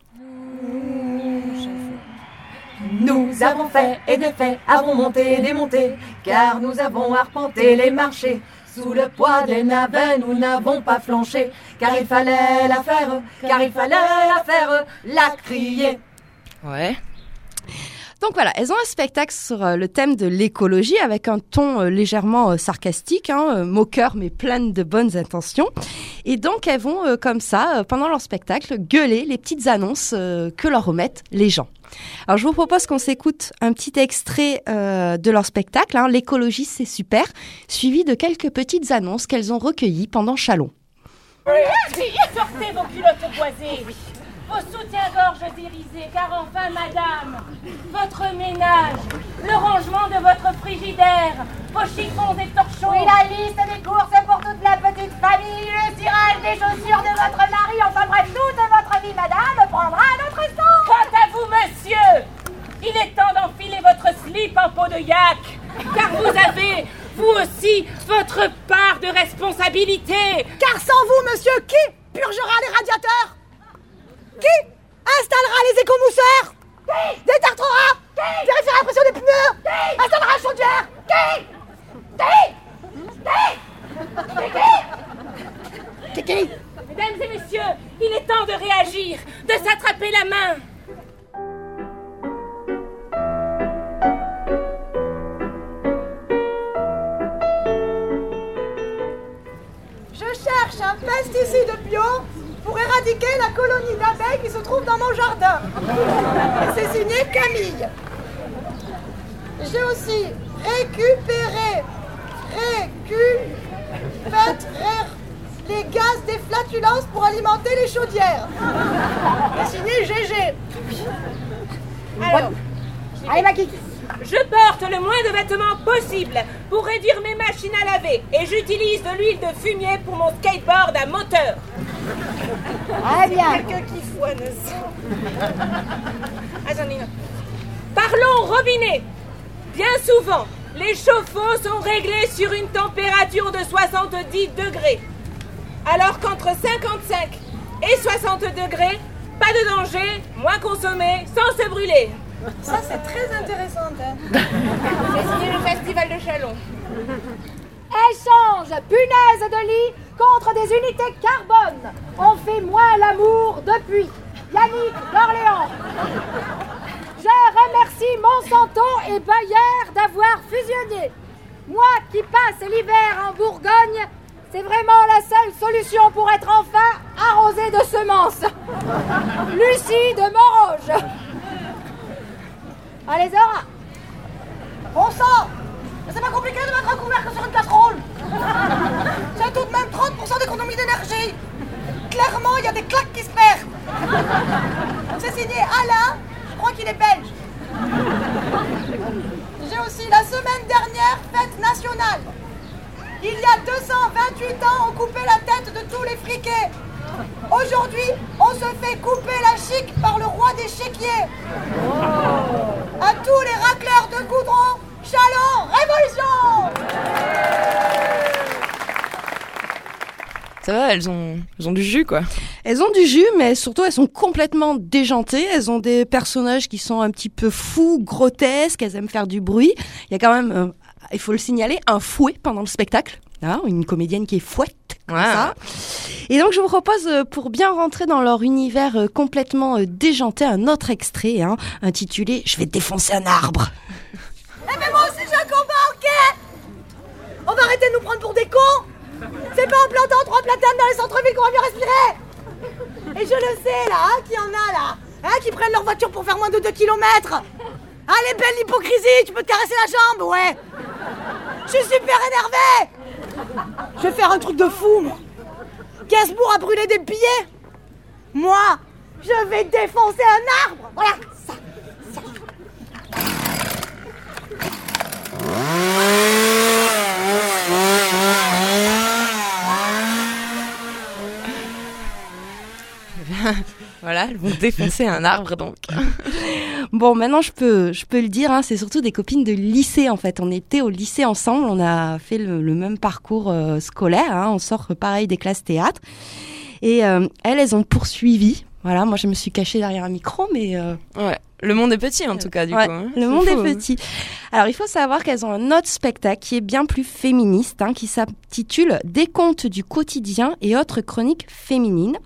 S8: Nous avons fait et défait, avons monté et démonté, car nous avons arpenté les marchés. Sous le poids des navets, nous n'avons pas flanché, car il fallait la faire, car il fallait la faire, la crier.
S1: Ouais.
S2: Donc voilà, elles ont un spectacle sur euh, le thème de l'écologie avec un ton euh, légèrement euh, sarcastique, hein, moqueur mais plein de bonnes intentions. Et donc elles vont comme ça, pendant leur spectacle, gueuler les petites annonces que leur remettent les gens. Alors je vous propose qu'on s'écoute un petit extrait euh, de leur spectacle, hein, l'écologie c'est super, suivi de quelques petites annonces qu'elles ont recueillies pendant Chalon.
S9: Vos soutiens-gorge irisés, car enfin, madame, votre ménage, le rangement de votre frigidaire, vos chiffons et torchons.
S10: Oui, la liste des courses pour toute la petite famille, le tirage des chaussures de votre mari, enfin bref, toute votre vie, madame, prendra un autre sens.
S9: Quant à vous, monsieur, il est temps d'enfiler votre slip en peau de yak, car vous avez, vous aussi, votre part de responsabilité.
S8: Car sans vous, monsieur, qui purgera les radiateurs? Qui installera les écomousseurs Qui détartrera Vérifiera la pression des pneus Installera la chaudière Qui Qui Qui Qui
S9: Mesdames et messieurs, il est temps de réagir, de s'attraper la main.
S8: Je cherche un pesticide bio pour éradiquer la colonie d'abeilles qui se trouve dans mon jardin. C'est signé Camille. J'ai aussi récupéré, récupéré les gaz des flatulences pour alimenter les chaudières. C'est signé GG.
S9: Alors,
S8: Allez, ma kiki.
S9: Je porte le moins de vêtements possible pour réduire mes machines à laver et j'utilise de l'huile de fumier pour mon skateboard à moteur.
S8: Très bien.
S9: Quelqu'un qui foine Ah, j'en ai une. Parlons robinet. Bien souvent, les chauffe-eau sont réglés sur une température de 70 degrés. Alors qu'entre 55 et 60 degrés, pas de danger, moins consommé, sans se brûler.
S8: Ça, c'est très intéressant. hein.
S9: C'est le festival de Chalon.
S10: Échange punaise de lit contre des unités carbone. On fait moins l'amour depuis. Yannick d'Orléans. Je remercie Monsanto et Bayer d'avoir fusionné. Moi qui passe l'hiver en Bourgogne, c'est vraiment la seule solution pour être enfin arrosé de semences. Lucie de Montrouge. Allez, Zora.
S8: Bon sang C'est pas compliqué de mettre un couvercle sur une casserole C'est tout de même 30% d'économie d'énergie Clairement, il y a des claques qui se perdent C'est signé Alain, je crois qu'il est belge. C'est aussi la semaine dernière fête nationale. Il y a 228 ans, on coupait la tête de tous les friquets. Aujourd'hui, on se fait couper la chic par le roi des chéquiers. À tous les racleurs de goudron, Chalon, révolution
S1: Ça va, elles ont, elles ont du jus, quoi.
S2: Elles ont du jus, mais surtout elles sont complètement déjantées. Elles ont des personnages qui sont un petit peu fous, grotesques. Elles aiment faire du bruit. Il y a quand même, euh, il faut le signaler, un fouet pendant le spectacle. Hein, une comédienne qui est fouette comme
S1: Ouais.
S2: ça. Et donc je vous propose, euh, pour bien rentrer dans leur univers euh, complètement euh, déjanté, un autre extrait hein, intitulé « Je vais défoncer un arbre
S8: Eh mais moi aussi j'ai un combat, ok On va arrêter de nous prendre pour des cons C'est pas en plantant trois platanes dans les centres-villes qu'on va mieux respirer Et je le sais là, hein, qui en a là Hein, qui prennent leur voiture pour faire moins de 2 km Allez belle l'hypocrisie, tu peux te caresser la jambe, ouais Je suis super énervé Je vais faire un truc de fou, moi Gainsbourg a brûlé des billets Moi, je vais défoncer un arbre ça
S1: Voilà, elles vont défoncer un arbre, donc. ».
S2: Bon, maintenant je peux, je peux le dire, hein, c'est surtout des copines de lycée en fait. On était au lycée ensemble, on a fait le, même parcours euh, scolaire, hein, on sort pareil des classes théâtre. Et euh, elles, elles ont poursuivi. Voilà, moi je me suis cachée derrière un micro, mais euh,
S1: Ouais. Le monde est petit, en tout cas, du
S2: Ouais,
S1: coup. hein.
S2: Le monde
S1: fou,
S2: est
S1: hein.
S2: petit. Alors, il faut savoir qu'elles ont un autre spectacle qui est bien plus féministe, hein, qui s'intitule Des contes du quotidien et autres chroniques féminines.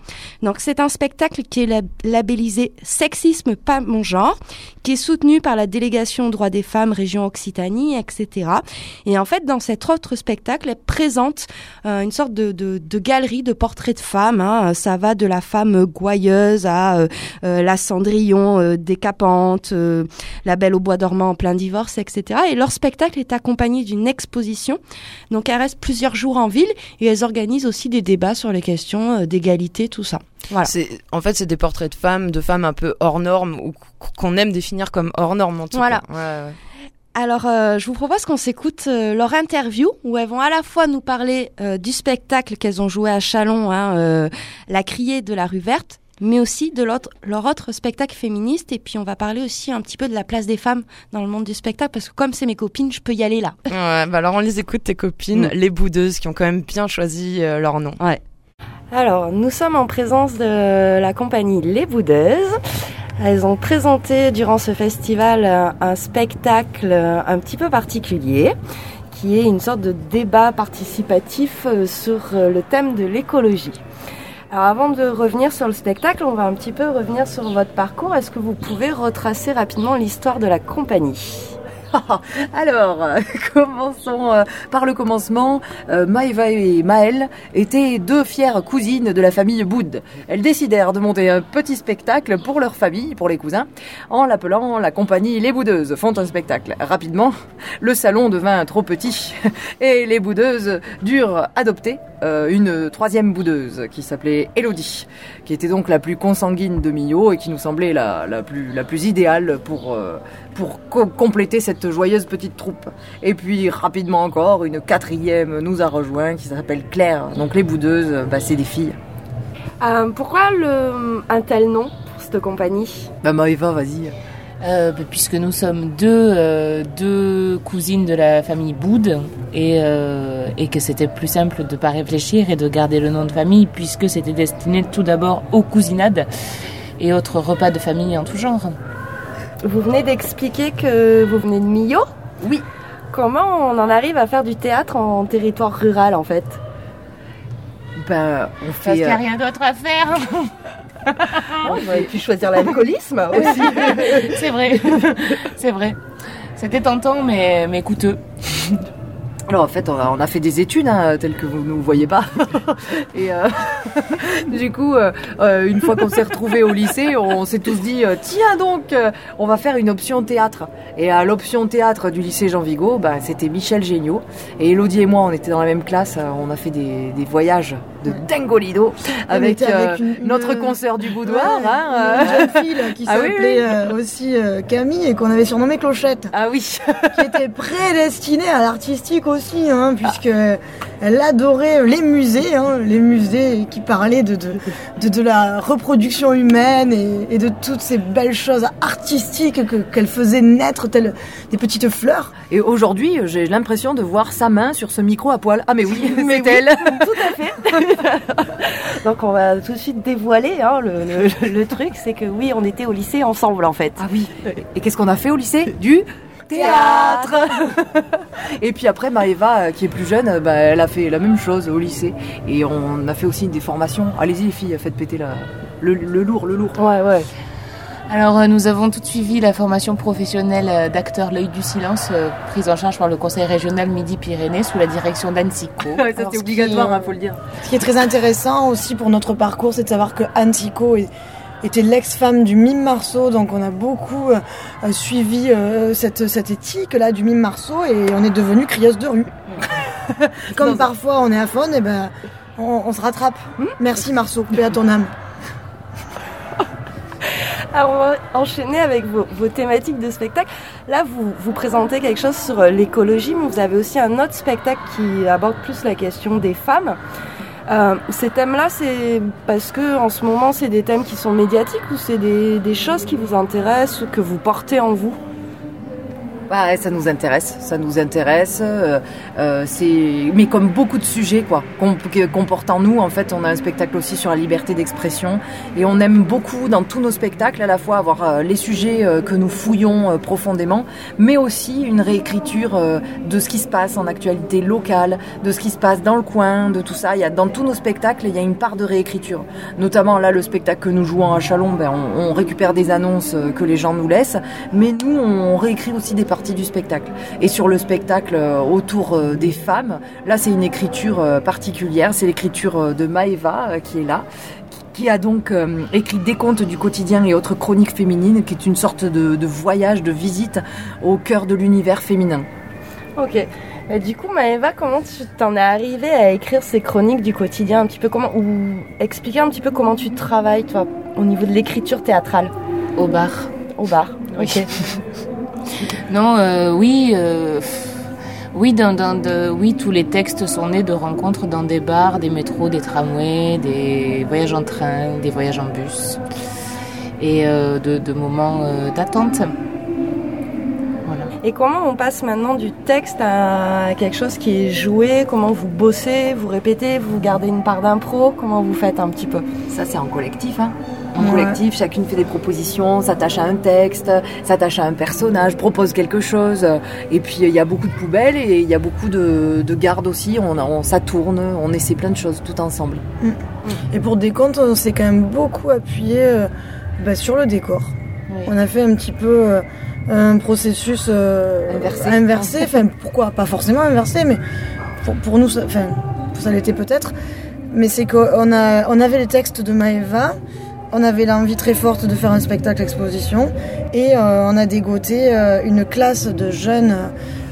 S2: Donc, c'est un spectacle qui est lab- labellisé Sexisme, pas mon genre, qui est soutenu par la délégation droits des femmes région Occitanie, etc. Et en fait, dans cet autre spectacle, elle présente euh, une sorte de, de, de galerie de portraits de femmes. hein. Ça va de la femme gouailleuse à euh, euh, la Cendrillon euh, euh, la Belle au bois dormant en plein divorce, etc. Et leur spectacle est accompagné d'une exposition. Donc elles restent plusieurs jours en ville et elles organisent aussi des débats sur les questions euh, d'égalité, tout ça. Voilà.
S1: En fait, c'est des portraits de femmes, de femmes un peu hors normes, ou qu'on aime définir comme hors normes, en tout
S2: Voilà.
S1: cas. Ouais, ouais.
S2: Alors, euh, je vous propose qu'on s'écoute euh, leur interview où elles vont à la fois nous parler euh, du spectacle qu'elles ont joué à Chalon, hein, La criée de la rue verte, mais aussi de leur autre spectacle féministe. Et puis, on va parler aussi un petit peu de la place des femmes dans le monde du spectacle parce que comme c'est mes copines, je peux y aller là.
S1: Ouais, bah alors on les écoute, tes copines,
S2: Mm.
S1: les boudeuses, qui ont quand même bien choisi euh, leur nom.
S2: Alors, nous sommes en présence de la compagnie Les Boudeuses. Elles ont présenté durant ce festival euh, un spectacle euh, un petit peu particulier qui est une sorte de débat participatif sur le thème de l'écologie. Alors avant de revenir sur le spectacle, on va un petit peu revenir sur votre parcours. Est-ce que vous pouvez retracer rapidement l'histoire de la compagnie?
S11: Alors, commençons euh, par le commencement. Euh, Maëva et Maëlle étaient deux fières cousines de la famille Boud. Elles décidèrent de monter un petit spectacle pour leur famille, pour les cousins, en l'appelant la compagnie Les Boudeuses font un spectacle. Rapidement, le salon devint trop petit et les Boudeuses durent adopter euh, une troisième boudeuse qui s'appelait Elodie, qui était donc la plus consanguine de Millot et qui nous semblait la plus idéale pour... pour co- compléter cette joyeuse petite troupe. Et puis rapidement encore, une quatrième nous a rejoint qui s'appelle Claire. Donc les boudeuses, bah, c'est des filles.
S2: Euh, Pourquoi le, un tel nom pour cette compagnie
S11: Bah Maëva, vas-y.
S12: Euh, bah, puisque nous sommes deux, euh, deux cousines de la famille Boud et, euh, et que c'était plus simple de pas réfléchir et de garder le nom de famille puisque c'était destiné tout d'abord aux cousinades et autres repas de famille en tout genre.
S2: Vous venez d'expliquer que vous venez de Millau
S11: Oui.
S2: Comment on en arrive à faire du théâtre en territoire rural en fait?
S11: Ben, on
S12: Parce
S11: fait...
S12: qu'il n'y a
S11: euh,
S12: rien d'autre à faire.
S2: On aurait pu choisir l'alcoolisme aussi.
S12: C'est vrai, c'est vrai. C'était tentant mais, mais coûteux.
S11: Alors en fait, on a, fait des études hein, telles que vous ne voyez pas. Et euh, du coup, euh, euh, une fois qu'on s'est retrouvés au lycée, on s'est tous dit tiens donc, on va faire une option théâtre. Et à l'option théâtre du lycée Jean Vigo, ben, c'était Michel Géniaud et Elodie et moi, on était dans la même classe. On a fait des voyages de Dingolido avec,
S13: était avec
S11: euh,
S13: une-
S11: notre consoeur du boudoir.
S13: Ouais,
S11: hein,
S13: une
S11: euh.
S13: jeune fille là, qui
S11: Ah
S13: s'appelait
S11: oui.
S13: euh, aussi euh, Camille et qu'on avait surnommée Clochette.
S11: Ah oui.
S13: qui était prédestinée à l'artistique aussi, hein, puisque elle adorait les musées, hein, les musées qui parlaient de, de, de, de la reproduction humaine et, et de toutes ces belles choses artistiques que- qu'elle faisait naître telles des petites fleurs.
S11: Et aujourd'hui, j'ai l'impression de voir sa main sur ce micro à poil. Ah mais oui,
S2: Mais
S11: c'est
S2: oui,
S11: elle.
S2: Tout à fait. Donc on va tout de suite dévoiler hein, le, le- le truc, c'est que oui, on était au lycée ensemble en fait.
S11: Ah oui. Et qu'est-ce qu'on a fait au lycée? Du théâtre. Et puis après, Maëva, euh, qui est plus jeune, euh, bah, elle a fait la même chose au lycée. Et on a fait aussi des formations. Allez-y les filles, faites péter la... le, le lourd, le lourd.
S2: Ouais, ouais.
S7: Alors euh, nous avons tout suivi la formation professionnelle euh, d'acteur L'œil du silence, euh, prise en charge par le conseil régional Midi-Pyrénées sous la direction d'Anne Sico.
S11: ça c'est obligatoire,
S13: est-
S11: il faut le dire.
S13: Ce qui est très intéressant aussi pour notre parcours, c'est de savoir que Anne est- était l'ex-femme du mime Marceau, donc on a beaucoup euh, suivi euh, cette, cette éthique-là du mime Marceau et on est devenu crieuse de rue. Comme parfois on est à faune, et ben on, on se rattrape. Merci Marceau, paix à ton âme.
S2: Alors on va enchaîner avec vos, thématiques de spectacle. Là, vous, vous présentez quelque chose sur euh, l'écologie, mais vous avez aussi un autre spectacle qui aborde plus la question des femmes. Euh, ces thèmes-là, c'est parce que en ce moment, c'est des thèmes qui sont médiatiques ou c'est des, des choses qui vous intéressent ou que vous portez en vous?
S11: Bah, ça nous intéresse, ça nous intéresse. euh, euh, mais comme beaucoup de sujets, quoi, qu'on, en nous. En fait, on a un spectacle aussi sur la liberté d'expression, et on aime beaucoup dans tous nos spectacles à la fois avoir euh, les sujets euh, que nous fouillons profondément, mais aussi une réécriture de ce qui se passe en actualité locale, de ce qui se passe dans le coin, de tout ça. Il y a dans tous nos spectacles, il y a une part de réécriture. Notamment là, le spectacle que nous jouons à Chalon, ben, on, on récupère des annonces que les gens nous laissent, mais nous, on réécrit aussi des parties du spectacle. Et sur le spectacle euh, autour euh, des femmes, là, c'est une écriture euh, particulière. C'est l'écriture de Maëva euh, qui est là qui a donc euh, écrit des contes du quotidien et autres chroniques féminines, qui est une sorte de, de voyage, de visite au cœur de l'univers féminin.
S2: Ok. Et du coup, Maëva, comment tu t'en es arrivée à écrire ces chroniques du quotidien un petit peu? Comment ou expliquer un petit peu comment tu travailles toi au niveau de l'écriture théâtrale?
S7: Au bar.
S2: Au bar. Ok.
S7: Non, euh, oui, euh, oui, dans, dans de- oui, tous les textes sont nés de rencontres dans des bars, des métros, des tramways, des voyages en train, des voyages en bus et euh, de, de moments euh, d'attente.
S2: Et comment on passe maintenant du texte à quelque chose qui est joué? Comment vous bossez, vous répétez, vous gardez une part d'impro? Comment vous faites un petit peu?
S11: Ça, c'est en collectif. Hein. En
S2: Ouais.
S11: collectif, chacune fait des propositions, s'attache à un texte, s'attache à un personnage, propose quelque chose. Et puis, il y a beaucoup de poubelles et il y a beaucoup de, de gardes aussi. On, on, ça tourne, on essaie plein de choses tout ensemble.
S13: Et pour des comptes, on s'est quand même beaucoup appuyé euh, bah, sur le décor. On a fait un petit peu euh, un processus euh,
S11: Inversé.
S13: inversé. Enfin, pourquoi Pas forcément inversé, mais pour, pour nous, ça, enfin, ça l'était peut-être. Mais c'est qu'on a, on avait les textes de Maëva, on avait l'envie très forte de faire un spectacle exposition, et euh, on a dégoté euh, une classe de jeunes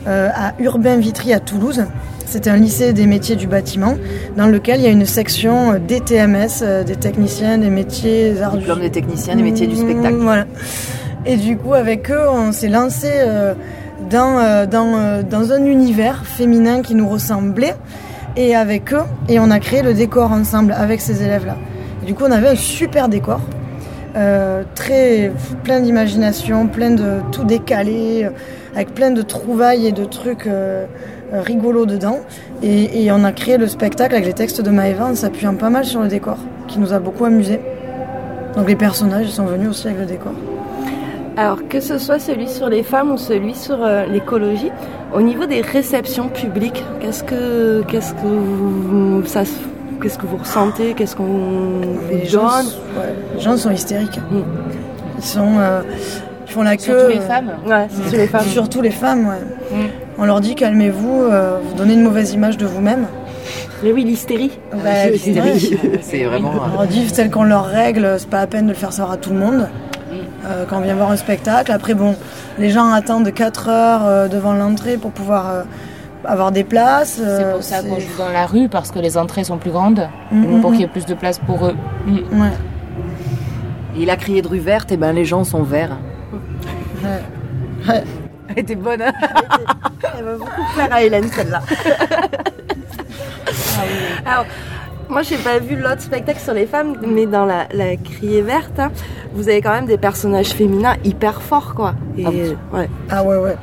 S13: euh, à Urbain Vitry à Toulouse. C'était un lycée des métiers du bâtiment, dans lequel il y a une section euh, des TMS, des techniciens, des métiers des arts du
S11: Diplôme de technicien des métiers du
S13: Mmh,
S11: spectacle.
S13: Voilà. Et du coup, avec eux, on s'est lancé dans, dans, dans un univers féminin qui nous ressemblait. Et avec eux, et on a créé le décor ensemble avec ces élèves-là. Du coup, on avait un super décor. euh, très plein d'imagination, plein de tout décalé, euh, avec plein de trouvailles et de trucs euh, rigolos dedans. Et, on a créé le spectacle avec les textes de Maëva en s'appuyant pas mal sur le décor, qui nous a beaucoup amusé. Donc les personnages sont venus aussi avec le décor.
S2: Alors que ce soit celui sur les femmes ou celui sur l'écologie, au niveau des réceptions publiques, qu'est-ce que qu'est-ce que vous, ça se- qu'est-ce que vous ressentez, qu'est-ce qu'on vous
S13: Les gens, ouais, les gens sont hystériques. Ils sont, euh, ils font la queue.
S7: Surtout les
S13: euh,
S7: femmes
S2: Ouais, surtout les femmes.
S13: Surtout les femmes, ouais.
S7: Mm.
S13: On leur dit calmez-vous, euh, vous donnez une mauvaise image de vous-même.
S2: Mais oui, l'hystérie.
S13: Ouais,
S11: L'hystérie, c'est vraiment.
S13: On leur dit tel qu'on leur règle, c'est pas la peine de le faire savoir à tout le monde. Euh, quand on vient voir un spectacle, après bon, les gens attendent 4 heures euh, devant l'entrée pour pouvoir euh, avoir des places.
S7: C'est
S13: euh,
S7: pour ça qu'on joue dans la rue, parce que les entrées sont plus grandes,
S13: Mm,
S7: donc
S13: mm,
S7: pour
S13: mm.
S7: qu'il y ait plus de place pour eux. Mm.
S13: Ouais.
S11: Il a crié de rue verte, et ben les gens sont verts.
S13: Ouais. Ouais.
S11: Elle était bonne. hein
S2: Elle va beaucoup plaire à Hélène, celle-là. Alors, moi, j'ai pas vu l'autre spectacle sur les femmes, mais dans la, la criée verte, hein, vous avez quand même des personnages féminins hyper forts, quoi. Et,
S11: Ah
S2: ouais.
S13: Ah ouais, ouais.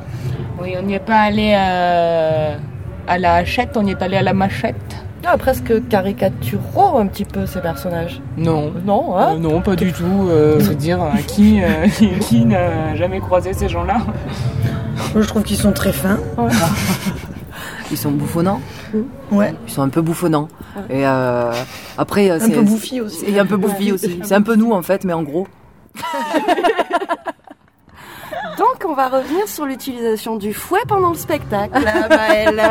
S7: Oui, on n'y est pas allé euh, à la hachette, on y est allé à la machette.
S14: Ah, presque caricaturaux un petit peu ces personnages.
S7: Non.
S14: Non, hein
S7: Euh, non, pas du tout. Euh, je veux dire, qui, euh, qui n'a jamais croisé ces gens-là
S13: Moi, je trouve qu'ils sont très fins.
S11: Ils sont bouffonnants.
S13: Ouais.
S11: Ils sont un peu bouffonnants. Et euh, après,
S13: Un
S11: c'est
S13: peu bouffi aussi.
S11: Et un peu bouffi aussi. C'est un peu nous en fait, mais en gros.
S2: Donc, on va revenir sur l'utilisation du fouet pendant le spectacle, Maëlle.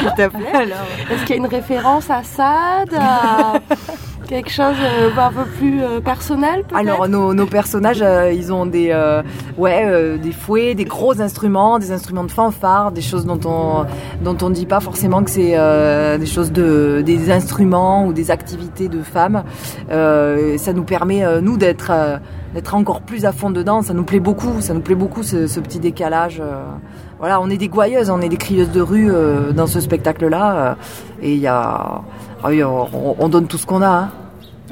S2: S'il te plaît. Est-ce qu'il y a une référence à Sade à Quelque chose euh, un peu plus euh, personnel,
S11: Alors nos, nos personnages, euh, ils ont des, ouais, des fouets, des gros instruments, des instruments de fanfare, des choses dont on, dont on dit pas forcément que c'est des choses de, des instruments ou des activités de femmes. Ça nous permet nous d'être, d'être encore plus à fond dedans. Ça nous plaît beaucoup, ça nous plaît beaucoup ce, ce petit décalage. Euh. voilà, on est des gouailleuses, on est des crieuses de rue euh, dans ce spectacle-là, euh, et il y a, ah oui, on, on donne tout ce qu'on a. Hein.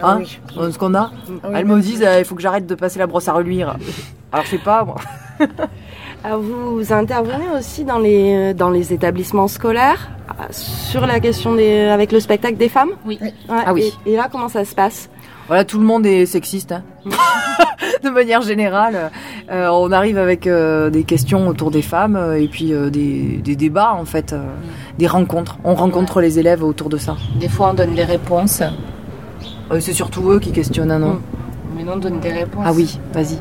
S13: Ah
S11: Hein
S13: oui.
S11: On donne ce qu'on a.
S13: Ah oui,
S11: Elles me disent, euh, il faut que j'arrête de passer la brosse à reluire. Alors je sais pas, moi.
S2: Alors, vous intervenez aussi dans les, dans les établissements scolaires euh, sur la question des, avec le spectacle des femmes?
S7: Oui.
S2: Ouais,
S11: Ah oui.
S2: Et, et là, comment ça se passe?
S11: Voilà, tout le monde est sexiste. hein. de manière générale, Euh, on arrive avec euh, des questions autour des femmes euh, et puis des, des débats en fait, des rencontres. On rencontre les élèves autour de ça.
S7: Des fois, on donne des réponses.
S11: C'est surtout eux qui questionnent, hein, non
S7: Mais non, on donne des réponses.
S11: Ah oui, vas-y.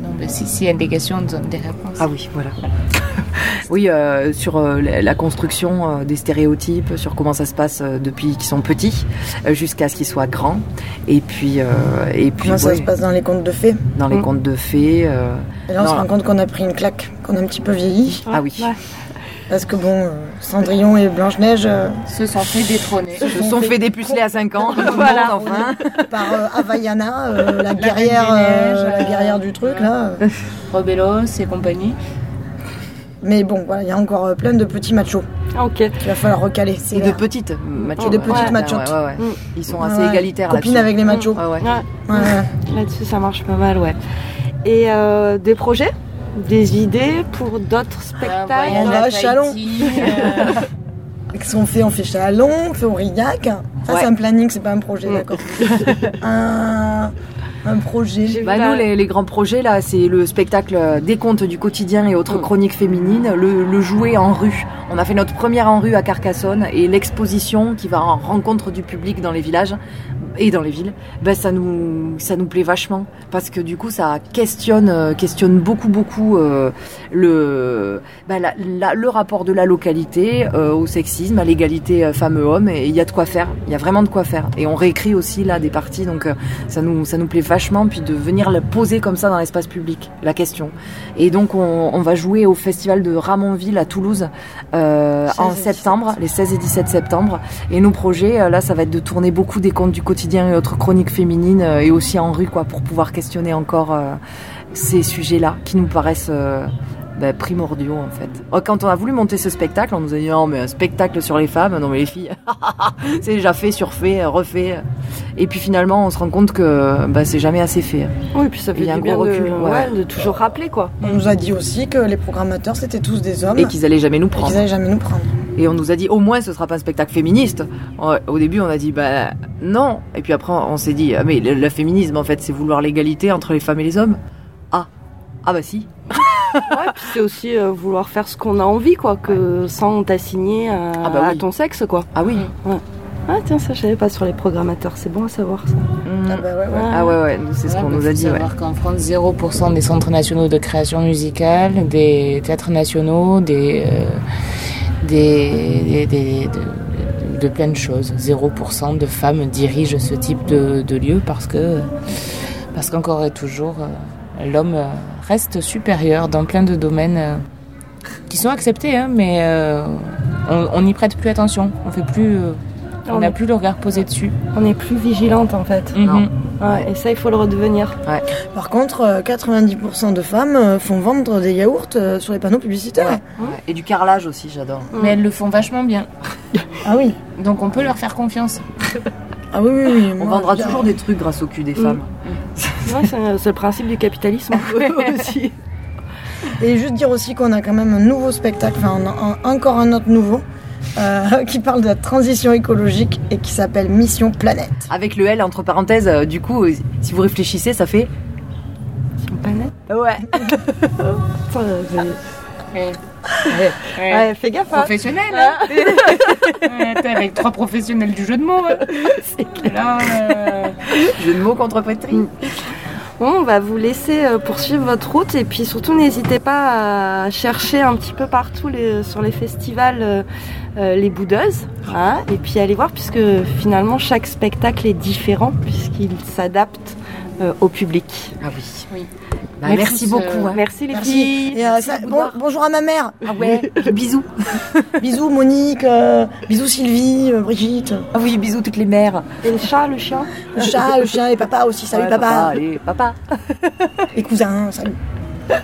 S7: Non, mais si, s'il y a des questions, on donne des réponses.
S11: Ah oui, voilà. oui, euh, sur euh, la construction euh, des stéréotypes, sur comment ça se passe euh, depuis qu'ils sont petits jusqu'à ce qu'ils soient grands. Et puis, euh, et puis
S13: Comment ça se passe dans les contes de fées?
S11: Dans les
S13: Mm.
S11: contes de fées. euh,
S13: Et là, on se rend compte qu'on a pris une claque, qu'on a un petit peu vieilli.
S11: Ah oui.
S13: Parce que bon, Cendrillon et Blanche-Neige euh,
S7: Se sont fait détrôner.
S11: se sont fait dépuceler à 5 ans,
S13: Voilà.
S11: monde, enfin.
S13: par euh, Havaiana, euh, la guerrière, euh, la guerrière du truc là.
S7: Rebellos et compagnie.
S13: Mais bon, voilà, il y a encore euh, plein de petits machos.
S2: Ok.
S13: qu'il va falloir recaler. c'est
S11: Et de petites machots.
S13: Et de petites
S11: Ouais,
S13: machottes.
S11: ouais, ouais, ouais.
S2: Mm.
S11: Ils sont assez
S13: ouais.
S11: égalitaires
S13: Copines
S11: là-dessus.
S13: avec les machos.
S11: Ouais.
S2: Là-dessus, ça marche pas mal, ouais. Et euh, des projets? Des idées pour d'autres spectacles?
S13: On va à Chalon. Qu'est-ce qu'on fait? On fait Chalon, on fait Aurillac. Ça,
S11: Ouais.
S13: c'est un planning, c'est pas un projet, d'accord. un, un projet.
S11: Bah nous, les, les grands projets, là, c'est le spectacle des contes du quotidien et autres chroniques féminines, le, le jouet en rue. On a fait notre première en rue à Carcassonne et l'exposition qui va en rencontre du public dans les villages et dans les villes, ben ça nous ça nous plaît vachement. Parce que du coup ça questionne euh, questionne beaucoup beaucoup euh, le ben, la- la- le rapport de la localité euh, au sexisme, à l'égalité euh, femmes-hommes. Et il y a de quoi faire, il y a vraiment de quoi faire. Et on réécrit aussi là des parties. Donc euh, ça nous ça nous plaît vachement. Puis de venir la poser comme ça dans l'espace public la question. Et donc on, on va jouer au festival de Ramonville à Toulouse euh,
S13: 16
S11: en
S13: et 17
S11: septembre les 16 et 17 septembre. Et nos projets là ça va être de tourner beaucoup des contes du quotidien et autres chroniques féminines euh, et aussi en rue quoi pour pouvoir questionner encore euh, ces sujets là qui nous paraissent euh, ben, primordiaux en fait. Oh, Quand on a voulu monter ce spectacle, on nous a dit non mais un spectacle sur les femmes, non mais les filles, c'est déjà fait, surfait, refait. Et puis finalement on se rend compte que ben, c'est jamais assez fait.
S2: Oui, puis ça fait
S11: Il y a
S2: du
S11: un
S2: bien
S11: gros
S2: de,
S11: recul, ouais.
S2: ouais, de toujours rappeler, quoi.
S13: On nous a dit aussi que les programmateurs c'était tous des hommes
S11: Et qu'ils allaient jamais nous
S13: et
S11: prendre.
S13: qu'ils allaient jamais nous prendre.
S11: Et on nous a dit au moins ce sera pas un spectacle féministe. Ouais, Au début on a dit bah non. Et puis après on s'est dit ah mais le, le féminisme en fait c'est vouloir l'égalité entre les femmes et les hommes. Ah ah bah si.
S2: Ouais, puis c'est aussi euh, vouloir faire ce qu'on a envie, quoi, que sans t'assigner à,
S11: Ah bah oui.
S2: à ton sexe, quoi.
S11: Ah oui.
S2: Ah tiens, ça je savais pas sur les programmateurs, c'est bon à savoir ça.
S11: Mm.
S13: Ah bah ouais, ouais.
S11: Ah ouais ouais c'est ce
S7: Ouais,
S11: qu'on
S7: bah,
S11: nous a dit. Ouais.
S7: savoir qu'en France, 0% des centres nationaux de création musicale, des théâtres nationaux, des, euh, de, plein de choses. 0% de femmes dirigent ce type de, de lieu parce que, parce qu'encore et toujours, euh, l'homme euh, reste supérieur dans plein de domaines. euh.
S12: qui sont acceptés, hein, mais on n'y prête plus attention. On fait plus, on n'a plus le regard posé dessus.
S2: On est plus vigilante en fait.
S12: Mhm.
S2: Ouais, et ça, il faut le redevenir.
S13: Par contre, euh, 90% de femmes euh, font vendre des yaourts euh, sur les panneaux publicitaires.
S11: Et du carrelage aussi, j'adore.
S12: Mais elles le font vachement bien.
S13: Ah oui.
S12: Donc on peut leur faire confiance.
S13: Ah oui, oui, oui.
S11: On
S13: moi,
S11: vendra toujours des trucs grâce au cul des femmes.
S2: Ouais, c'est c'est le principe du capitalisme.
S13: aussi. Et juste dire aussi qu'on a quand même un nouveau spectacle, enfin un- encore un autre nouveau, euh, qui parle de la transition écologique et qui s'appelle Mission Planète.
S11: Avec le L entre parenthèses, euh, du coup, euh, si vous réfléchissez, ça fait.
S2: Planète
S11: Ouais.
S2: Ouais, fais gaffe. hein.
S12: Professionnel, hein Ouais, t'es avec trois professionnels du jeu de mots. hein. Là, euh,
S11: Jeu de mots contre.
S2: Bon, on va vous laisser euh, poursuivre votre route et puis surtout n'hésitez pas à chercher un petit peu partout les- sur les festivals euh, euh, les boudeuses hein, et puis aller voir puisque finalement chaque spectacle est différent puisqu'il s'adapte euh, au public.
S11: Ah oui.
S12: oui.
S11: Bah,
S12: Mais
S11: merci beaucoup.
S12: euh,
S11: hein.
S2: Merci les
S13: Merci.
S2: filles.
S13: Et, euh, ça- bon- bonjour à ma mère.
S11: Ah ouais, bisous.
S13: bisous Monique, euh, bisous Sylvie, euh, Brigitte.
S11: Ah oui, bisous toutes les mères.
S2: Et le chat, le chien
S13: Le chat, le chien et papa aussi. Salut
S11: Ouais,
S13: papa.
S11: Allez, papa.
S13: Les cousins, salut.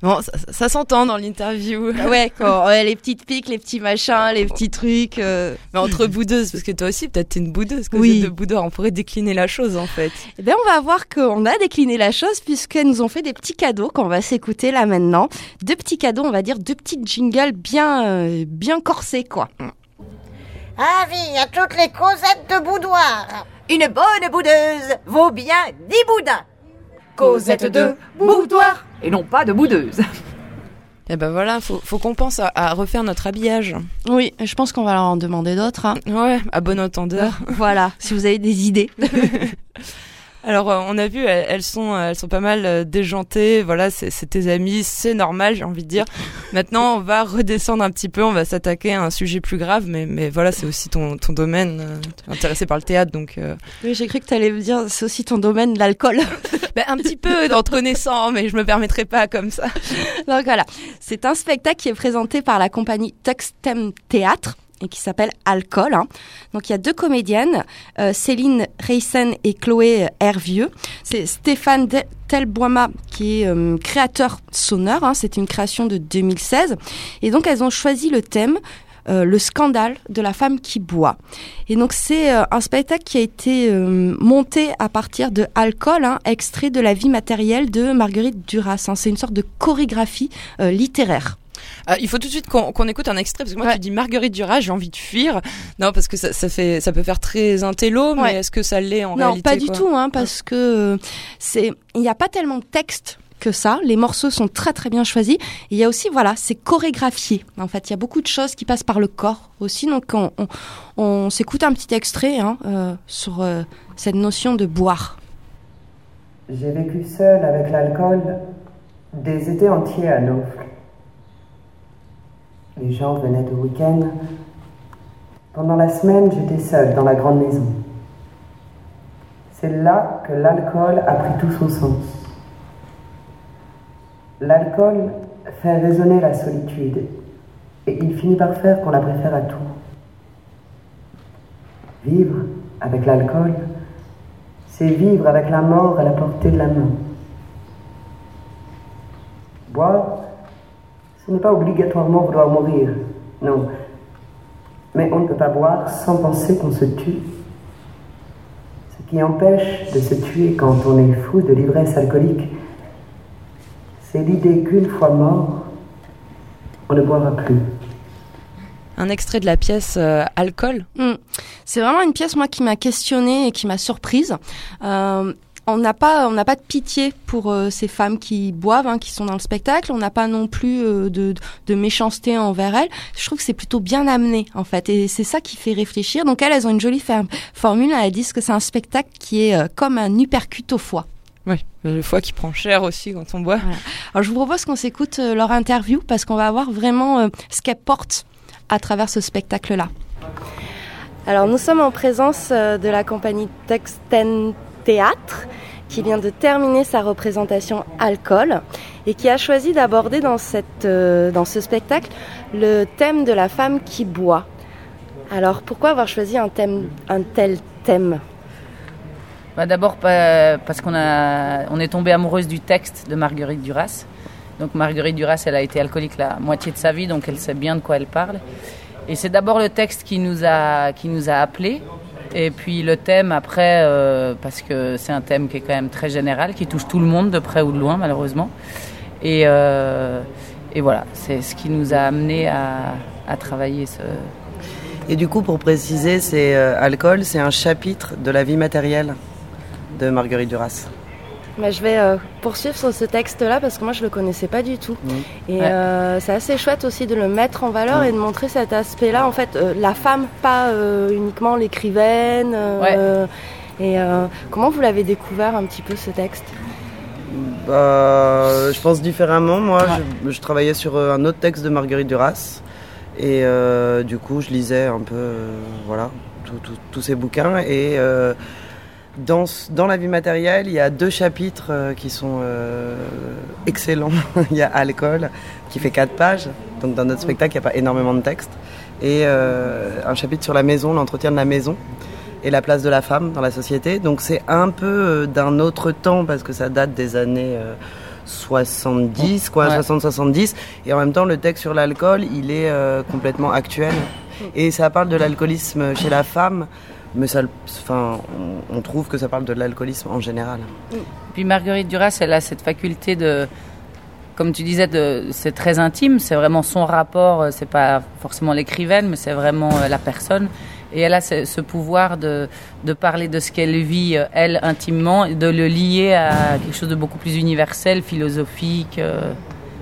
S1: Bon, ça, ça s'entend dans l'interview.
S2: Ouais, quand, ouais, les petites piques, les petits machins, les petits trucs. euh.
S1: Mais entre boudeuses, parce que toi aussi, peut-être t'es une boudeuse.
S2: Oui.
S1: de boudeur, on pourrait décliner la chose en fait.
S2: Eh bien, on va voir qu'on a décliné la chose puisqu'elles nous ont fait des petits cadeaux qu'on va s'écouter là maintenant. Deux petits cadeaux, on va dire deux petites jingles bien, euh, bien corsés quoi.
S8: Avis à toutes les Cosettes de boudoir.
S15: Une bonne boudeuse vaut bien dix boudins.
S11: Cosette de boudoir. Et non pas de boudeuse.
S1: Et ben voilà, faut, faut qu'on pense à, à refaire notre habillage.
S2: Oui, je pense qu'on va leur en demander d'autres. hein.
S1: Ouais, à bon entendeur.
S2: voilà, si vous avez des idées.
S1: Alors euh, on a vu, elles, sont, euh, elles sont pas mal euh, déjantées. Voilà, c'est c'est tes amis, c'est normal, j'ai envie de dire. Maintenant, on va redescendre un petit peu, on va s'attaquer à un sujet plus grave, mais mais voilà, c'est aussi ton ton domaine. euh, tu es intéressé par le théâtre, donc euh,
S2: Oui, j'ai cru que tu allais me dire, c'est aussi ton domaine, l'alcool.
S1: ben, un petit peu d'entre naissants, mais je me permettrai pas comme ça.
S2: Donc voilà, c'est un spectacle qui est présenté par la compagnie Tuxtem Théâtre et qui s'appelle Alcool. hein. Donc il y a deux comédiennes, euh, Céline Reysen et Chloé Hervieux. C'est Stéphane Telboima qui est euh, créateur sonore. hein. C'est une création de 2016. Et donc elles ont choisi le thème euh, le scandale de la femme qui boit. Et donc c'est un spectacle qui a été monté à partir de Alcool, hein, extrait de la vie matérielle de Marguerite Duras. hein. C'est une sorte de chorégraphie littéraire.
S1: Euh, il faut tout de suite qu'on écoute un extrait parce que moi tu dis Marguerite Duras, j'ai envie de fuir. Non parce que ça, ça fait ça peut faire très intello, mais
S2: Ouais.
S1: est-ce que ça l'est en
S2: non,
S1: réalité
S2: pas du tout, hein, parce que euh, c'est il n'y a pas tellement de texte que ça. Les morceaux sont très très bien choisis. Et il y a aussi voilà, c'est chorégraphié. En fait, il y a beaucoup de choses qui passent par le corps aussi. Donc on, on, on s'écoute un petit extrait hein, euh, sur euh, cette notion de boire.
S16: J'ai vécu seul avec l'alcool des étés entiers à Naufle. Les gens venaient au week-end. Pendant la semaine, j'étais seule dans la grande maison. C'est là que l'alcool a pris tout son sens. L'alcool fait résonner la solitude et il finit par faire qu'on la préfère à tout. Vivre avec l'alcool, c'est vivre avec la mort à la portée de la main. Boire, ce n'est pas obligatoirement vouloir mourir, non. Mais on ne peut pas boire sans penser qu'on se tue. Ce qui empêche de se tuer quand on est fou de l'ivresse alcoolique, c'est l'idée qu'une fois mort, on ne boira plus.
S1: Un extrait de la pièce euh, Alcool.
S2: Mm. C'est vraiment une pièce moi qui m'a questionnée et qui m'a surprise. Euh, on n'a pas, on n'a pas de pitié pour euh, ces femmes qui boivent, hein, qui sont dans le spectacle. On n'a pas non plus euh, de, de méchanceté envers elles. Je trouve que c'est plutôt bien amené en fait, et c'est ça qui fait réfléchir. Donc elles, elles ont une jolie formule. Elles disent que c'est un spectacle qui est euh, comme un uppercut au foie.
S1: Oui, le foie qui prend cher aussi quand on boit.
S2: Alors je vous propose qu'on s'écoute euh, leur interview parce qu'on va voir vraiment euh, ce qu'elles portent à travers ce spectacle-là. Alors nous sommes en présence euh, de la compagnie Tuxten Théâtre qui vient de terminer sa représentation alcool et qui a choisi d'aborder dans, cette, euh, dans ce spectacle le thème de la femme qui boit. Alors pourquoi avoir choisi un, thème, un tel thème?
S17: Bah, D'abord pa- parce qu'on on est tombé amoureuse du texte de Marguerite Duras. Donc Marguerite Duras, elle a été alcoolique la moitié de sa vie, donc elle sait bien de quoi elle parle. Et c'est d'abord le texte qui nous a, qui nous a appelés. Et puis le thème après, euh, parce que c'est un thème qui est quand même très général, qui touche tout le monde de près ou de loin malheureusement. Et, euh, voilà, c'est ce qui nous a amené à, à travailler ce,
S16: Et du coup, pour préciser, c'est euh, Alcool, c'est un chapitre de la vie matérielle de Marguerite Duras.
S2: Je vais euh, poursuivre sur ce texte-là parce que moi je le connaissais pas du tout. Et
S16: Ouais.
S2: euh, c'est assez chouette aussi de le mettre en valeur
S16: Mm.
S2: et de montrer cet aspect-là. En fait, euh, la femme, pas euh, uniquement l'écrivaine. euh, Et euh, comment vous l'avez découvert un petit peu ce texte?
S16: Bah, je pense différemment. Moi, je, je travaillais sur un autre texte de Marguerite Duras. Et euh, du coup, je lisais un peu, euh, voilà, tous ces bouquins. Et euh, dans, dans la vie matérielle, il y a deux chapitres euh, qui sont euh, excellents. il y a Alcool, qui fait quatre pages. Donc, dans notre spectacle, il n'y a pas énormément de texte. Et euh, un chapitre sur la maison, l'entretien de la maison et la place de la femme dans la société. Donc c'est un peu d'un autre temps parce que ça date des années euh, 70, quoi,
S17: Ouais.
S16: 60-70. Et en même temps, le texte sur l'alcool, il est complètement actuel. Et ça parle de l'alcoolisme chez la femme, mais ça, enfin, on, trouve que ça parle de l'alcoolisme en général.
S17: Puis Marguerite Duras, elle a cette faculté de, comme tu disais, c'est très intime, c'est vraiment son rapport, euh, c'est pas forcément l'écrivaine, mais c'est vraiment euh, la personne. Et elle a ce, pouvoir de, de parler de ce qu'elle vit, euh, elle, intimement, et de le lier à quelque chose de beaucoup plus universel, philosophique,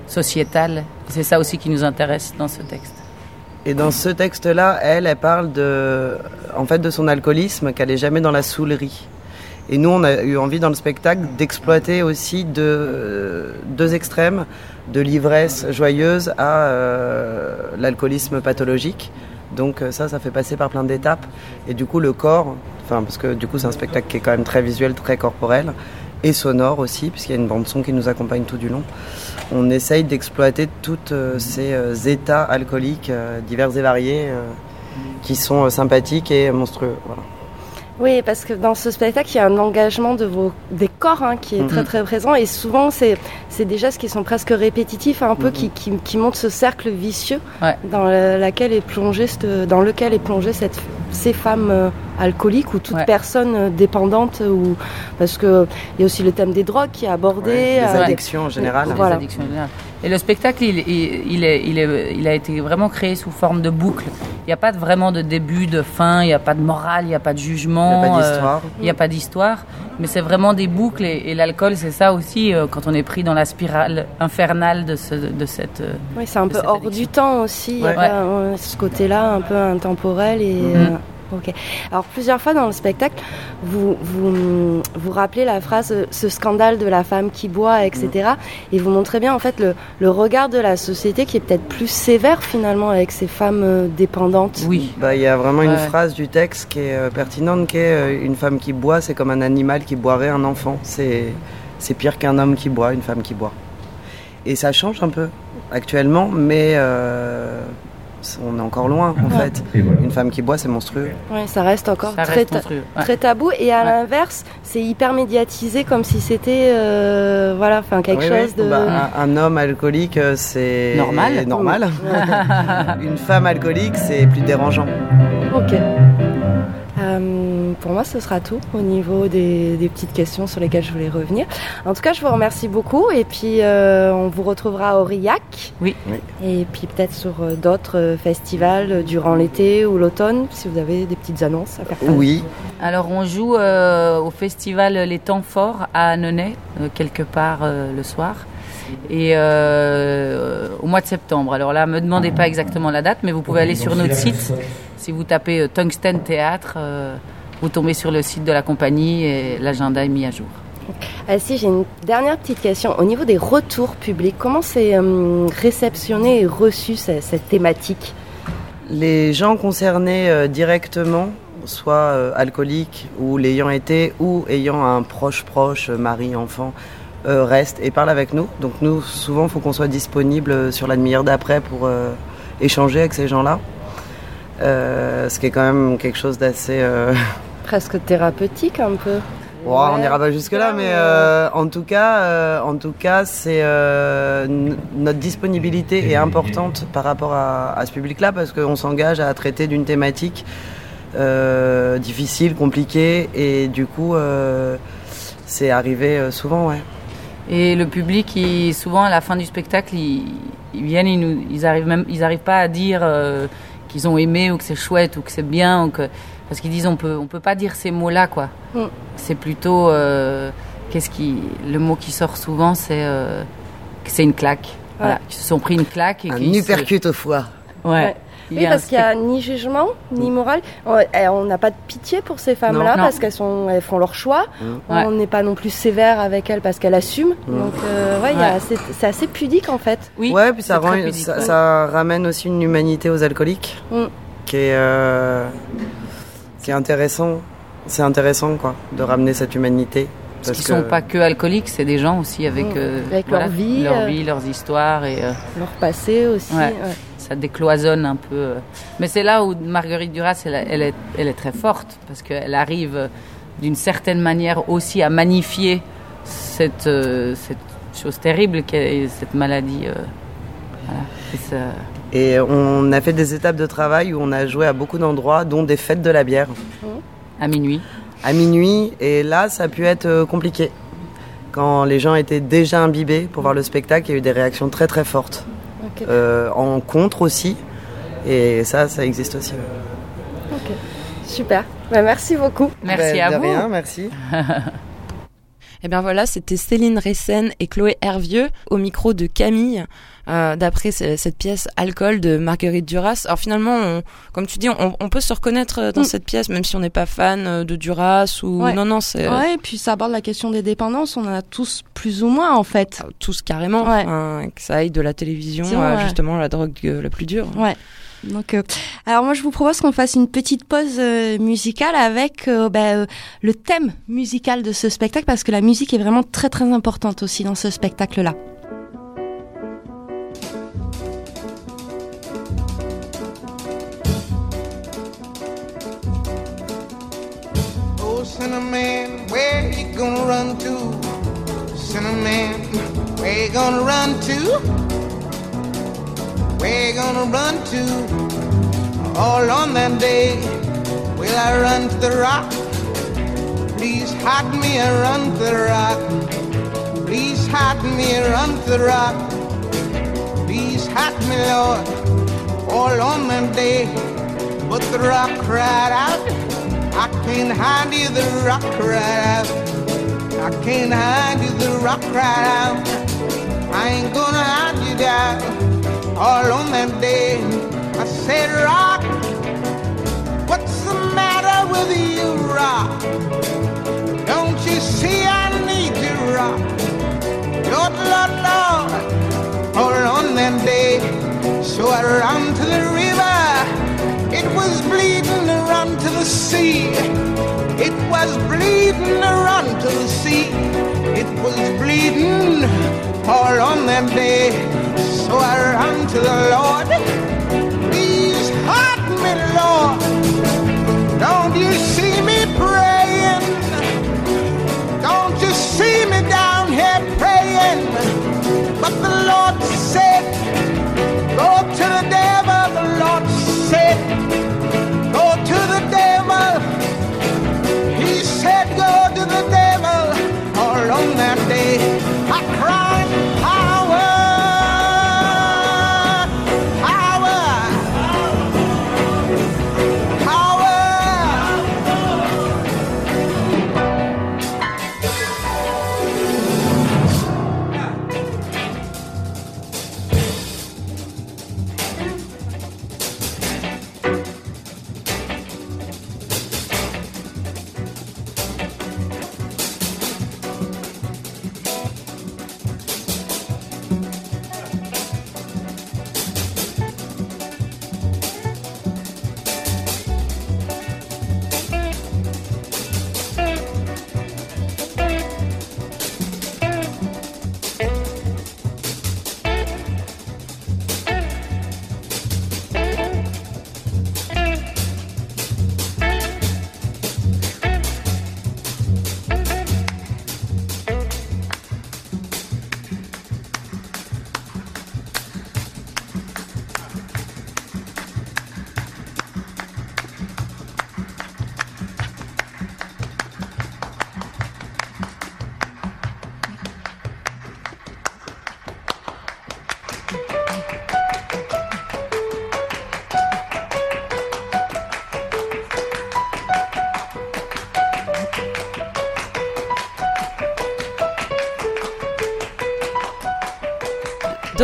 S17: sociétal. C'est ça aussi qui nous intéresse dans ce texte.
S16: Et dans ce texte-là, elle, elle parle de, en fait, de son alcoolisme, qu'elle est jamais dans la saoulerie. Et nous, on a eu envie dans le spectacle d'exploiter aussi deux, deux extrêmes, de l'ivresse joyeuse à euh, l'alcoolisme pathologique. Donc euh, ça, ça fait passer par plein d'étapes. Et du coup, le corps, enfin parce que du coup, c'est un spectacle qui est quand même très visuel, très corporel et sonore aussi, puisqu'il y a une bande son qui nous accompagne tout du long. On essaye d'exploiter tous ces euh, états alcooliques euh, divers et variés euh, qui sont euh, sympathiques et monstrueux.
S2: Oui, parce que dans ce spectacle, il y a un engagement de vos, des corps hein, qui est
S16: Mhm.
S2: très très présent et souvent c'est c'est des gestes qui sont presque répétitifs, un peu qui, qui, qui montrent ce cercle vicieux
S17: Ouais.
S2: dans, le- laquelle est plongée cette- dans lequel est plongée cette, ces femmes euh, alcooliques ou toute
S17: Ouais.
S2: personne euh, dépendante ou parce que il y a aussi le thème des drogues qui est abordé,
S16: Ouais,
S2: euh,
S16: addictions en général.
S17: Les
S2: Voilà.
S17: addictions en général. Et le spectacle, il, il, il est, il, est, il a été vraiment créé sous forme de boucle. Il n'y a pas de- vraiment de début, de fin, il n'y a pas de morale, il n'y a pas de jugement.
S16: Il y a pas
S17: euh,
S16: d'histoire.
S17: Il n'y a pas d'histoire. Mais c'est vraiment des boucles. Et, et l'alcool, c'est ça aussi, euh, quand on est pris dans la spirale infernale de, ce, de cette. euh,
S2: Oui, c'est un peu hors
S17: addiction.
S2: du temps aussi. Il y a
S17: Ouais.
S2: pas, euh, ce côté-là un peu intemporel et.
S17: Mhm.
S2: euh, Ok. Alors plusieurs fois dans le spectacle, vous vous, vous rappelez la phrase euh, ce scandale de la femme qui boit, etc. Et vous montrez bien en fait le, le regard de la société qui est peut-être plus sévère finalement avec ces femmes euh, dépendantes.
S17: Oui.
S16: Bah, il y a vraiment une phrase du texte qui est euh, pertinente, qui est euh, une femme qui boit, c'est comme un animal qui boirait un enfant. C'est c'est pire qu'un homme qui boit, une femme qui boit. Et ça change un peu actuellement, mais euh, on est encore loin en
S2: Ouais.
S16: fait. Une femme qui boit, c'est monstrueux.
S2: Ouais, ça reste encore
S17: Ça
S2: très,
S17: reste
S2: ta-
S17: monstrueux, ouais.
S2: très tabou et à l'inverse, c'est hyper médiatisé comme si c'était euh, voilà, enfin quelque
S16: Oui,
S2: chose
S16: oui.
S2: de
S16: Bah, un, un homme alcoolique, euh, c'est
S17: Normal.
S16: normal. une femme alcoolique, c'est plus dérangeant.
S2: Ok. Euh, pour moi, ce sera tout au niveau des, des petites questions sur lesquelles je voulais revenir. En tout cas, je vous remercie beaucoup et puis euh, on vous retrouvera à Aurillac.
S17: Oui.
S2: Et puis peut-être sur euh, d'autres euh, festivals durant l'été ou l'automne, si vous avez des petites annonces à faire.
S16: Oui.
S17: Alors on joue euh, au festival Les Temps Forts à Annonay, euh, quelque part euh, le soir. Et euh, au mois de septembre. Alors là, me demandez pas exactement la date, mais vous pouvez aller sur notre site. Si vous tapez euh, Tungsten Théâtre, euh, vous tombez sur le site de la compagnie et l'agenda est mis à jour.
S2: Ah, si, j'ai une dernière petite question. Au niveau des retours publics, comment c'est euh, réceptionné et reçu ce- cette thématique?
S16: Les gens concernés euh, directement soit euh, alcoolique ou l'ayant été ou ayant un proche proche, euh, mari, enfant, euh, reste et parle avec nous. Donc nous, souvent, il faut qu'on soit disponible sur la demi-heure d'après pour euh, échanger avec ces gens-là. Euh, ce qui est quand même quelque chose d'assez... euh,
S2: Presque thérapeutique un peu.
S16: Ouais, on n'ira pas jusque là, mais euh, en tout cas, euh, en tout cas, c'est euh, notre disponibilité est importante par rapport à, à ce public-là parce qu'on s'engage à traiter d'une thématique euh, difficile, compliquée, et du coup, euh, c'est arrivé euh, souvent, ouais.
S17: Et le public, il- souvent à la fin du spectacle, ils, ils viennent, ils, nous, ils arrivent même, ils arrivent pas à dire euh, qu'ils ont aimé ou que c'est chouette ou que c'est bien ou que parce qu'ils disent on peut, on peut pas dire ces mots-là quoi.
S2: Mm.
S17: C'est plutôt euh, qu'est-ce qui, le mot qui sort souvent, c'est euh, que c'est une claque. Voilà, qu'ils se sont pris une claque et
S16: Un
S17: se-
S16: uppercut au foie.
S17: Ouais.
S2: Oui, parce qu'il n'y a ni jugement, ni morale. On n'a pas de pitié pour ces femmes-là parce qu'elles sont, elles font leur choix.
S16: Mm.
S17: Ouais.
S2: On n'est pas non plus sévère avec elles parce qu'elles assument.
S16: Mm.
S2: Donc, euh, ouais, c'est assez pudique en fait.
S17: Oui.
S16: ouais, puis ça, rend-
S17: pudique,
S16: ça,
S17: ouais.
S16: ça ramène aussi une humanité aux alcooliques,
S2: Mm.
S16: qui est, euh, qui est intéressant. C'est intéressant, quoi, de ramener cette humanité.
S17: Parce qu'ils sont pas que alcooliques, c'est des gens aussi avec,
S2: Mm.
S17: euh,
S2: Avec leur vie,
S17: leur
S2: euh.
S17: vie, leurs histoires et. euh,
S2: Leur passé aussi.
S17: Ouais.
S2: ouais.
S17: ça décloisonne un peu. Mais c'est là où Marguerite Duras, elle, elle, est, elle est très forte, parce qu'elle arrive d'une certaine manière aussi à magnifier cette, euh, cette chose terrible qu'est cette maladie. euh, voilà. Et ça-
S16: Et on a fait des étapes de travail où on a joué à beaucoup d'endroits, dont des fêtes de la bière.
S17: À minuit.
S16: À minuit, et là, ça a pu être euh, compliqué. Quand les gens étaient déjà imbibés pour voir le spectacle, il y a eu des réactions très très fortes. Euh, en contre aussi. Et ça, ça existe aussi.
S2: Ok. Super. Bah, merci beaucoup.
S17: Merci
S16: Ben,
S17: à
S16: de
S17: vous.
S16: rien, merci.
S1: Eh bien voilà, c'était Céline Ressen et Chloé Hervieux au micro de Camille, euh, d'après ce- cette pièce Alcool de Marguerite Duras. Alors finalement, on- comme tu dis, on, on peut se reconnaître euh, dans
S2: Mm.
S1: cette pièce, même si on n'est pas fan euh, de Duras ou
S2: Ouais.
S1: non non, c'est
S2: Ouais, et puis ça aborde la question des dépendances. On en a tous plus ou moins en fait.
S1: tous carrément,
S2: Ouais.
S1: enfin, que ça aille de la télévision à justement la drogue la plus dure.
S2: Ouais. Euh, alors moi je vous propose qu'on fasse une petite pause euh, musicale avec euh, bah, le thème musical de ce spectacle parce que la musique est vraiment très très importante aussi dans ce spectacle-là.
S18: Oh, run to? Run to? Where you gonna run to? All on that day, will I run to the rock? Please hide me and run to the rock. Please hide me and run to the rock. Please hide me, Lord, all on that day. But the rock cried out. I can't hide you, the rock cried out. I can't hide you, the rock cried out. I ain't gonna hide you down. All on that day, I said, Rock, what's the matter with you, Rock? Don't you see I need you, Rock? Lord, Lord, Lord, all on that day. So I ran to the river. It was bleeding run to the sea. It was bleeding run to the sea. It was bleeding all on that day. So I ran to the Lord. Please hide me, Lord. Don't you see me praying? Don't you see me down here praying? But the Lord said, Go to the devil. The Lord said, Go to the devil. He said, Go to the devil.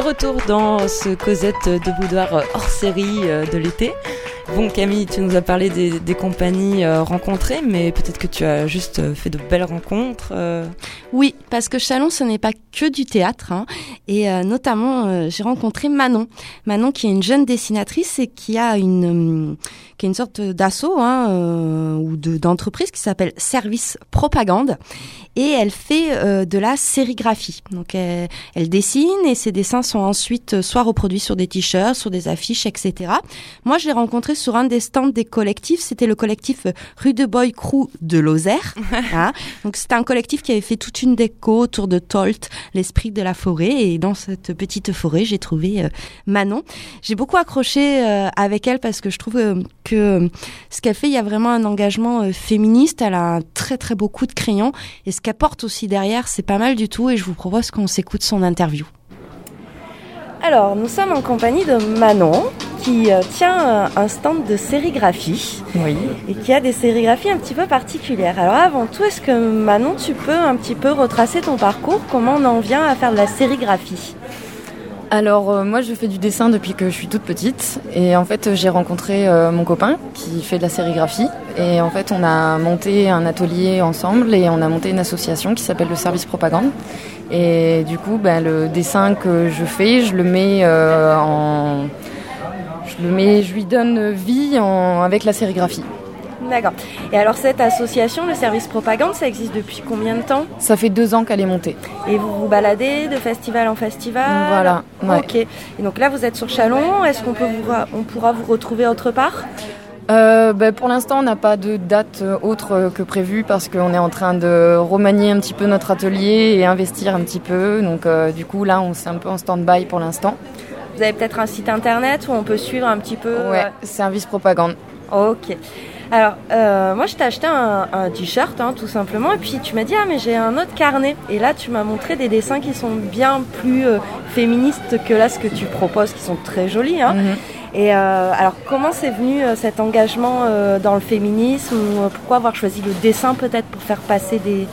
S1: Retour dans ce Cosette de Boudoir hors série euh, de l'été. Bon Camille, tu nous as parlé des, compagnies euh, rencontrées, mais peut-être que tu as juste euh, fait de belles rencontres. euh.
S2: Oui, parce que Chalon, ce n'est pas que du théâtre. hein. Et euh, notamment, euh, j'ai rencontré Manon. Manon, qui est une jeune dessinatrice et qui a une, hum, qui est une sorte d'assaut hein, euh, ou de- d'entreprise qui s'appelle Service Propagande. Et elle fait euh, de la sérigraphie. Donc, elle, elle dessine et ses dessins sont ensuite euh, soit reproduits sur des t-shirts, sur des affiches, etc. Moi, je l'ai rencontrée sur un des stands des collectifs. C'était le collectif euh, Rue de Boy Crew de Lozère. Hein. Donc, c'était un collectif qui avait fait toute une déco autour de Tolt, l'esprit de la forêt. Et dans cette petite forêt, j'ai trouvé euh, Manon. J'ai beaucoup accroché avec elle parce que je trouve euh, que euh, ce qu'elle fait, il y a vraiment un engagement euh, féministe. Elle a un très très beau coup de crayon. Et ce qu'elle porte aussi derrière, c'est pas mal du tout. Et je vous propose qu'on s'écoute son interview. Alors, nous sommes en compagnie de Manon, qui euh, tient un stand de sérigraphie.
S14: Oui.
S2: Et qui a des sérigraphies un petit peu particulières. Alors, avant tout, est-ce que Manon, tu peux un petit peu retracer ton parcours? Comment on en vient à faire de la sérigraphie?
S14: Alors euh, moi je fais du dessin depuis que je suis toute petite. Et en fait j'ai rencontré euh, mon copain qui fait de la sérigraphie. Et en fait on a monté un atelier ensemble et on a monté une association qui s'appelle le service propagande. Et du coup ben, le dessin que je fais je le mets euh, en je le mets je lui donne vie avec la sérigraphie.
S2: D'accord. Et alors, cette association, le service propagande, ça existe depuis combien de temps?
S14: Ça fait deux ans qu'elle est montée.
S2: Et vous vous baladez de festival en festival?
S14: Voilà, ouais.
S2: Ok. Et donc là, vous êtes sur Chalon. Est-ce qu'on peut vous on pourra vous retrouver autre part?
S14: Euh, ben, pour l'instant, on n'a pas de date euh, autre euh, que prévue parce qu'on est en train de remanier un petit peu notre atelier et investir un petit peu. Donc, euh, du coup, là, on c'est un peu en stand-by pour l'instant.
S2: Vous avez peut-être un site internet où on peut suivre un petit peu
S14: Ouais,
S2: euh,
S14: service propagande.
S2: Ok. Alors, euh, moi, je t'ai acheté un, un t-shirt, hein, tout simplement, et puis tu m'as dit, ah, mais j'ai un autre carnet. Et là, tu m'as montré des dessins qui sont bien plus euh, féministes que là, ce que tu proposes, qui sont très jolis. Hein. Et euh, alors, comment c'est venu euh, cet engagement euh, dans le féminisme ou, euh, Pourquoi avoir choisi le dessin, peut-être, pour faire passer des,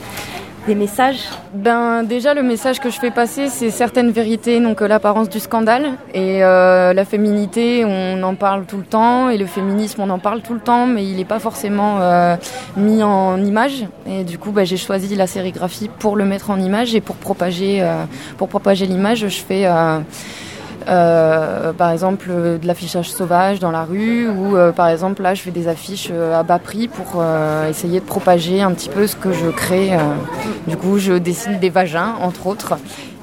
S2: des messages
S14: Ben déjà le message que je fais passer c'est certaines vérités, donc euh, l'apparence du scandale et euh, la féminité on en parle tout le temps et le féminisme on en parle tout le temps mais il n'est pas forcément euh, mis en image. Et du coup ben, j'ai choisi la sérigraphie pour le mettre en image et pour propager euh, pour propager l'image je fais euh, par exemple de l'affichage sauvage dans la rue ou euh, par exemple là je fais des affiches euh, à bas prix pour essayer de propager un petit peu ce que je crée. Du coup je dessine des vagins entre autres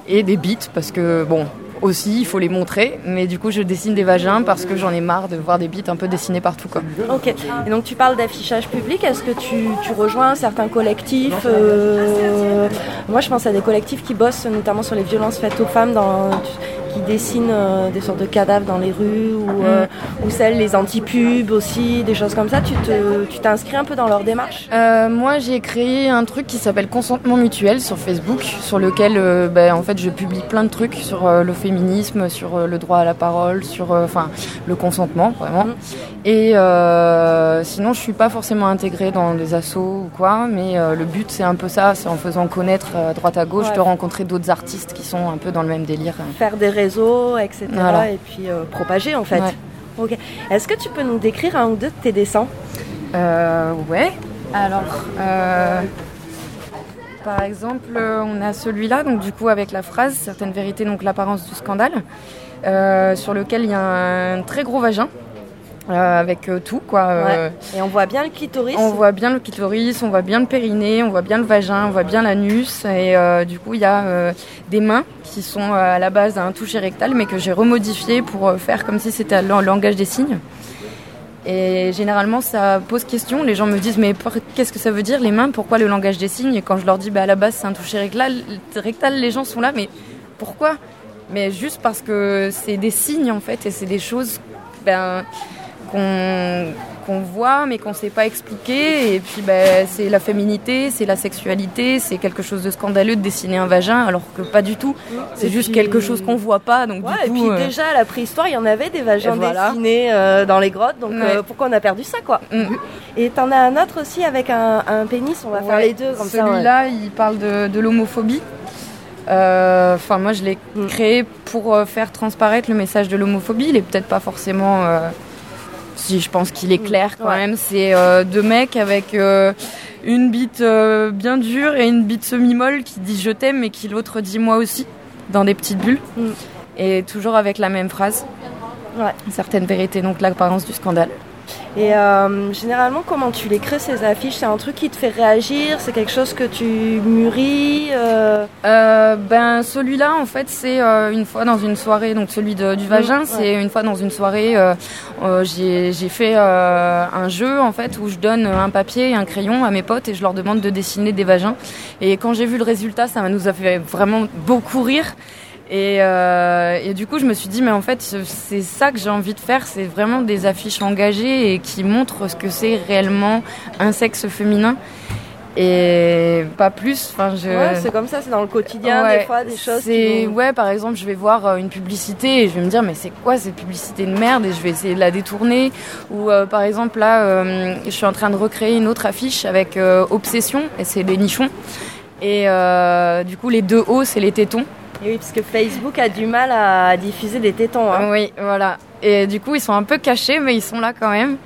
S14: et des bites parce que bon aussi il faut les montrer mais du coup je dessine des vagins parce que j'en ai marre de voir des bites un peu dessinées partout quoi.
S2: Ok. Et donc tu parles d'affichage public. Est-ce que tu, rejoins certains collectifs Moi, je pense à des collectifs qui bossent notamment sur les violences faites aux femmes, dans, qui dessinent euh, des sortes de cadavres dans les rues, ou, euh, ou celles, les anti-pubs aussi, des choses comme ça. Tu te, tu t'inscris un peu dans leur démarche?
S14: Euh, moi, j'ai créé un truc qui s'appelle Consentement mutuel sur Facebook, sur lequel, ben, en fait, je publie plein de trucs sur le féminisme, sur le droit à la parole, sur, enfin, le consentement, vraiment. Et euh, sinon, je suis pas forcément intégrée dans des assos ou quoi, mais euh, le but, c'est un peu ça, c'est en faisant connaître euh, à droite à gauche,
S2: Ouais.
S14: de rencontrer d'autres artistes qui sont un peu dans le même délire.
S2: Faire des réseaux, etc.
S14: Voilà.
S2: Et puis euh, propager en fait.
S14: Ouais.
S2: Est-ce que tu peux nous décrire un ou deux de tes dessins?
S14: Ouais. Alors, par exemple, on a celui-là, donc du coup avec la phrase certaines vérités, donc l'apparence du scandale, sur lequel il y a un très gros vagin. Euh, avec euh, tout quoi. euh,
S2: Et on voit bien le clitoris.
S14: on voit bien le clitoris, on voit bien le périnée, on voit bien le vagin, on voit bien l'anus et du coup il y a des mains qui sont à la base un toucher rectal mais que j'ai remodifié pour faire comme si c'était le langage des signes. Et généralement ça pose question, les gens me disent mais qu'est-ce que ça veut dire les mains, pourquoi le langage des signes? Et quand je leur dis bah à la base c'est un toucher rectal, rectal, les gens sont là mais pourquoi? Mais juste parce que c'est des signes en fait et c'est des choses ben, qu'on qu'on voit mais qu'on ne sait pas expliquer. Et puis ben, c'est la féminité, c'est la sexualité, c'est quelque chose de scandaleux de dessiner un vagin alors que pas du tout. C'est juste
S2: puis-
S14: quelque chose qu'on voit pas. Donc
S2: Ouais,
S14: du
S2: et puis
S14: euh,
S2: déjà à la préhistoire, il y en avait des vagins
S14: voilà.
S2: dessinés euh, dans les grottes, donc
S14: Ouais.
S2: euh, pourquoi on a perdu ça quoi
S14: Mm.
S2: Et t'en as un autre aussi avec un, un pénis, on va faire les deux comme.
S14: Celui-là, il parle de, de l'homophobie. Enfin, moi, je l'ai créé pour faire transparaître le message de l'homophobie. Il est peut-être pas forcément. Si je pense qu'il est clair quand même. C'est euh, deux mecs avec euh, une bite euh, bien dure et une bite semi-molle qui dit je t'aime et qui l'autre dit moi aussi dans des petites bulles. Et toujours avec la même phrase.
S2: Ouais.
S14: Certaines vérités, donc l'apparence du scandale.
S2: Et euh, généralement, comment tu les crées ces affiches? C'est un truc qui te fait réagir? C'est quelque chose que tu mûris euh,
S14: Euh, ben celui-là en fait c'est euh, une fois dans une soirée donc celui de- du vagin
S2: ouais.
S14: c'est une fois dans une soirée j'ai fait un jeu en fait où je donne un papier et un crayon à mes potes et je leur demande de dessiner des vagins. Et quand j'ai vu le résultat ça nous a fait vraiment beaucoup rire et, euh, et du coup, je me suis dit, mais en fait, c'est ça que j'ai envie de faire. C'est vraiment des affiches engagées et qui montrent ce que c'est réellement un sexe féminin. Et pas plus. Enfin, je...
S2: Ouais, c'est comme ça, c'est dans le quotidien,
S14: Ouais,
S2: des fois, des choses qui
S14: Ouais, par exemple, je vais voir euh, une publicité et je vais me dire, mais c'est quoi cette publicité de merde Et je vais essayer de la détourner. Ou euh, par exemple, là, euh, je suis en train de recréer une autre affiche avec Obsession, et c'est les nichons. Et euh, du coup, les deux hauts, c'est les tétons.
S2: Et oui, parce que Facebook a du mal à diffuser des tétons. hein.
S14: Oui, voilà. Et du coup, ils sont un peu cachés, mais ils sont là quand même.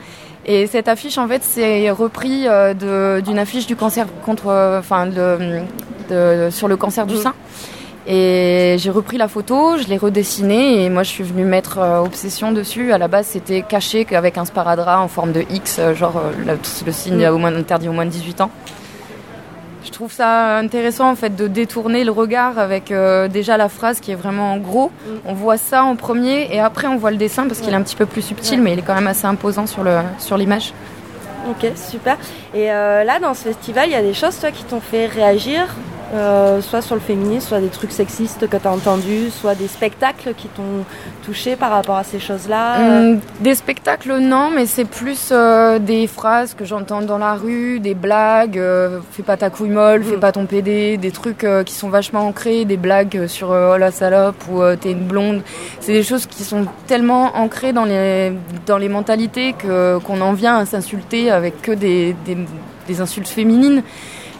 S14: Et cette affiche, en fait, c'est repris euh, d'une affiche du cancer contre, euh, enfin, de, de- sur le cancer du sein. Et j'ai repris la photo, je l'ai redessinée et moi je suis venue mettre euh, obsession dessus. À la base, c'était caché avec un sparadrap en forme de X, genre euh, le, le signe
S2: Mm.
S14: au moins interdit au moins de 18 ans. Je trouve ça intéressant en fait de détourner le regard avec euh, déjà la phrase qui est vraiment en gros. On voit ça en premier et après on voit le dessin parce qu'il est un petit peu plus subtil
S2: Ouais.
S14: mais il est quand même assez imposant sur le sur l'image.
S2: Ok, super. Et euh, là, dans ce festival, il y a des choses, toi, qui t'ont fait réagir, euh, soit sur le féminisme, soit des trucs sexistes que tu as entendus, soit des spectacles qui t'ont touché par rapport à ces choses-là.
S14: Hum, des spectacles, non, mais c'est plus euh, des phrases que j'entends dans la rue, des blagues, euh, fais pas ta couille molle, fais pas ton PD, des trucs qui sont vachement ancrés, des blagues sur oh la salope ou t'es une blonde. C'est des choses qui sont tellement ancrées dans les, dans les mentalités que, qu'on en vient à s'insulter avec que des, des, des insultes féminines.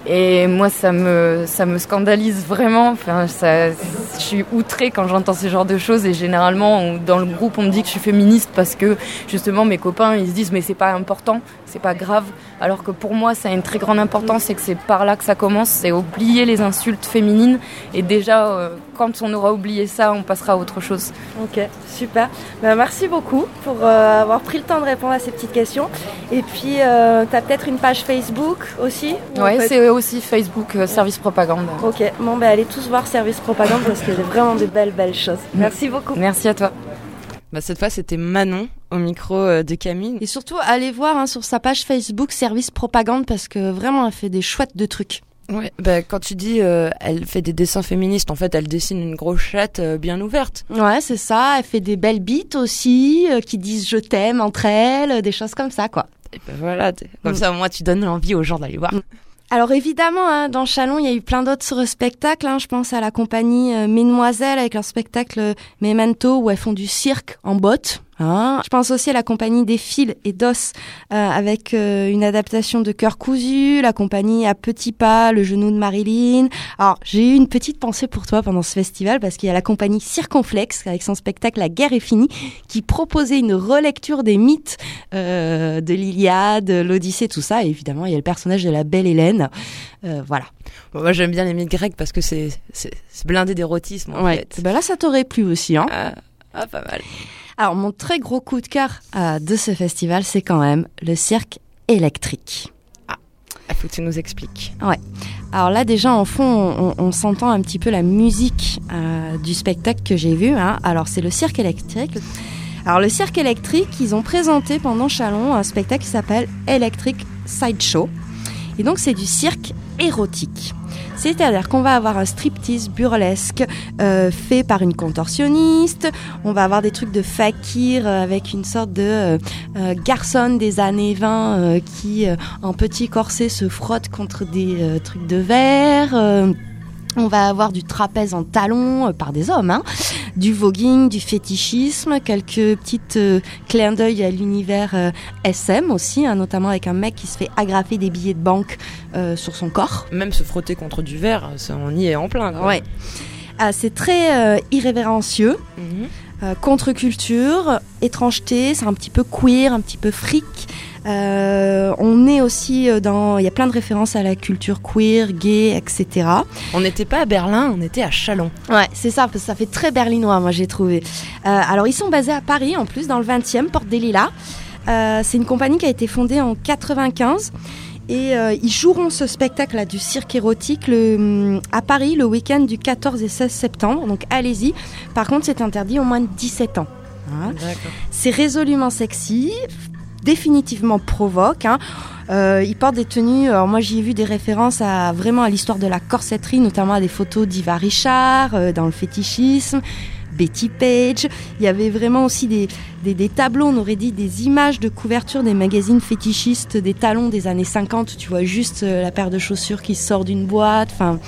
S14: Et moi, ça me, ça me scandalise vraiment. Enfin, ça, je suis outrée quand j'entends ce genre de choses. Et généralement, dans le groupe, on me dit que je suis féministe parce que justement, mes copains, ils se disent, mais c'est pas important, c'est pas grave. Alors que pour moi, ça a une très grande importance et que c'est par là que ça commence. C'est oublier les insultes féminines. Et déjà, euh, quand on aura oublié ça, on passera à autre chose.
S2: Ok, super. Ben, merci beaucoup pour euh, avoir pris le temps de répondre à ces petites questions. Et puis, euh, tu as peut-être une page Facebook aussi peut-
S14: c'est aussi Facebook, euh, service propagande.
S2: Ok, bon, ben, allez tous voir Service Propagande parce qu'il y a vraiment de belles, belles choses. Merci beaucoup.
S14: Merci à toi.
S1: Bah, cette fois, c'était Manon au micro euh, de Camille.
S2: Et surtout, allez voir hein, sur sa page Facebook Service Propagande parce que vraiment, elle fait des chouettes de trucs.
S1: Ouais, bah, quand tu dis euh, elle fait des dessins féministes, en fait, elle dessine une grosse chatte euh, bien ouverte.
S2: Ouais, c'est ça. Elle fait des belles bites aussi, qui disent je t'aime entre elles, des choses comme ça, quoi.
S1: Et ben voilà, comme
S2: Mm.
S1: ça au moins tu donnes l'envie aux gens d'aller voir.
S2: Alors évidemment, hein, dans Chalon, il y a eu plein d'autres spectacles. hein. Je pense à la compagnie euh, Mesdemoiselles avec leur spectacle euh, Memento où elles font du cirque en bottes. Hein. Je pense aussi à la compagnie des fils et d'os euh, avec euh, une adaptation de Cœur cousu, la compagnie à petits pas, le genou de Marilyn. Alors j'ai eu une petite pensée pour toi pendant ce festival parce qu'il y a la compagnie Circonflexe avec son spectacle La guerre est finie qui proposait une relecture des mythes euh, de l'Iliade, l'Odyssée, tout ça. Et évidemment, il y a le personnage de la belle Hélène. Euh, voilà.
S1: Bon, moi j'aime bien les mythes grecs parce que c'est blindé d'érotisme en
S2: Ouais.
S1: fait.
S2: Ben là, ça t'aurait plu aussi, hein
S1: Ah, ah, pas mal.
S2: Alors, mon très gros coup de cœur euh, de ce festival, c'est quand même le cirque électrique.
S1: Il faut que tu nous expliques.
S2: Ouais. Alors là, déjà, en fond, on, on s'entend un petit peu la musique euh, du spectacle que j'ai vu. hein. Alors, c'est le cirque électrique. Alors, le cirque électrique, ils ont présenté pendant Chalon un spectacle qui s'appelle Electric Sideshow. Et donc, c'est du cirque érotique. C'est-à-dire qu'on va avoir un striptease burlesque euh, fait par une contorsionniste. On va avoir des trucs de fakir euh, avec une sorte de euh, garçonne des années 20 euh, qui, en petit corset, se frotte contre des trucs de verre. On va avoir du trapèze en talons euh, par des hommes. Hein. du voguing, du fétichisme, quelques petites euh, clins d'œil à l'univers euh, SM aussi, hein, notamment avec un mec qui se fait agrafer des billets de banque euh, sur son corps.
S1: Même se frotter contre du verre, ça, on y est en plein. Quoi.
S2: Ouais. Ah, c'est très irrévérencieux,
S1: Mhm.
S2: contre-culture, étrangeté, c'est un petit peu queer, un petit peu fric. Euh, on est aussi euh, dans. Il y a plein de références à la culture queer, gay, etc.
S1: On n'était pas à Berlin, on était à Chalon.
S2: Ouais, c'est ça, parce que ça fait très berlinois, moi j'ai trouvé. Euh, alors ils sont basés à Paris en plus, dans le 20e, Porte des Lilas. Euh, c'est une compagnie qui a été fondée en 95 et euh, ils joueront ce spectacle là du cirque érotique le, hum, à Paris le week-end du 14 et 16 septembre. Donc allez-y. Par contre, c'est interdit au moins de 17 ans. Hein. C'est résolument sexy, définitivement provoque. Hein. Euh, ils des tenues. Alors moi, j'y ai vu des références à vraiment à l'histoire de la corsetterie, notamment à des photos d'Iva Richard euh, dans le fétichisme. Betty Page. Il y avait vraiment aussi des, des, des tableaux, on aurait dit des images de couverture des magazines fétichistes, des talons des années 50. Tu vois juste euh, la paire de chaussures qui sort d'une boîte. Enfin,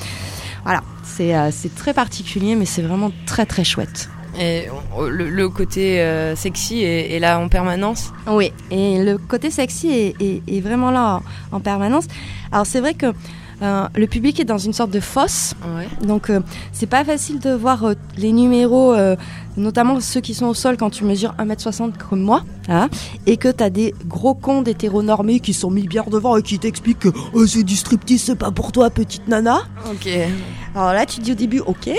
S2: voilà, c'est euh, c'est très particulier, mais c'est vraiment très très chouette.
S1: Et on- le, le côté euh, sexy est, est là en permanence.
S2: Oui, et le côté sexy est, est- est vraiment là en, en permanence. Alors c'est vrai que euh, le public est dans une sorte de fosse, donc euh, c'est pas facile de voir les numéros, notamment ceux qui sont au sol quand tu mesures 1m60 comme moi, hein, et que t'as des gros cons d'hétéronormés qui sont mis bien devant et qui t'expliquent que oh, c'est du striptease, c'est pas pour toi, petite nana.
S1: Ok.
S2: Alors là, tu te dis au début, ok.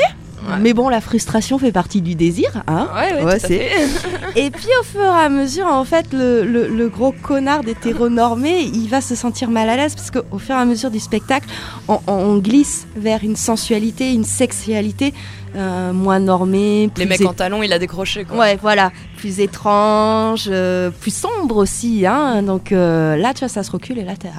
S2: Mais bon, la frustration fait partie du désir, hein
S1: Ouais, ouais, tout à
S2: c'est- Et puis au fur et à mesure, en fait, le, le- le gros connard d'hétéronormé, il va se sentir mal à l'aise parce qu'au fur et à mesure du spectacle, on, on glisse vers une sensualité, une sexualité euh, moins normée.
S1: Les
S2: plus
S1: mecs
S2: é-
S1: en talons, il a décroché quoi.
S2: Ouais, voilà, plus étrange, euh, plus sombre aussi. Hein, donc euh, là, tu vois, ça se recule et là, t'es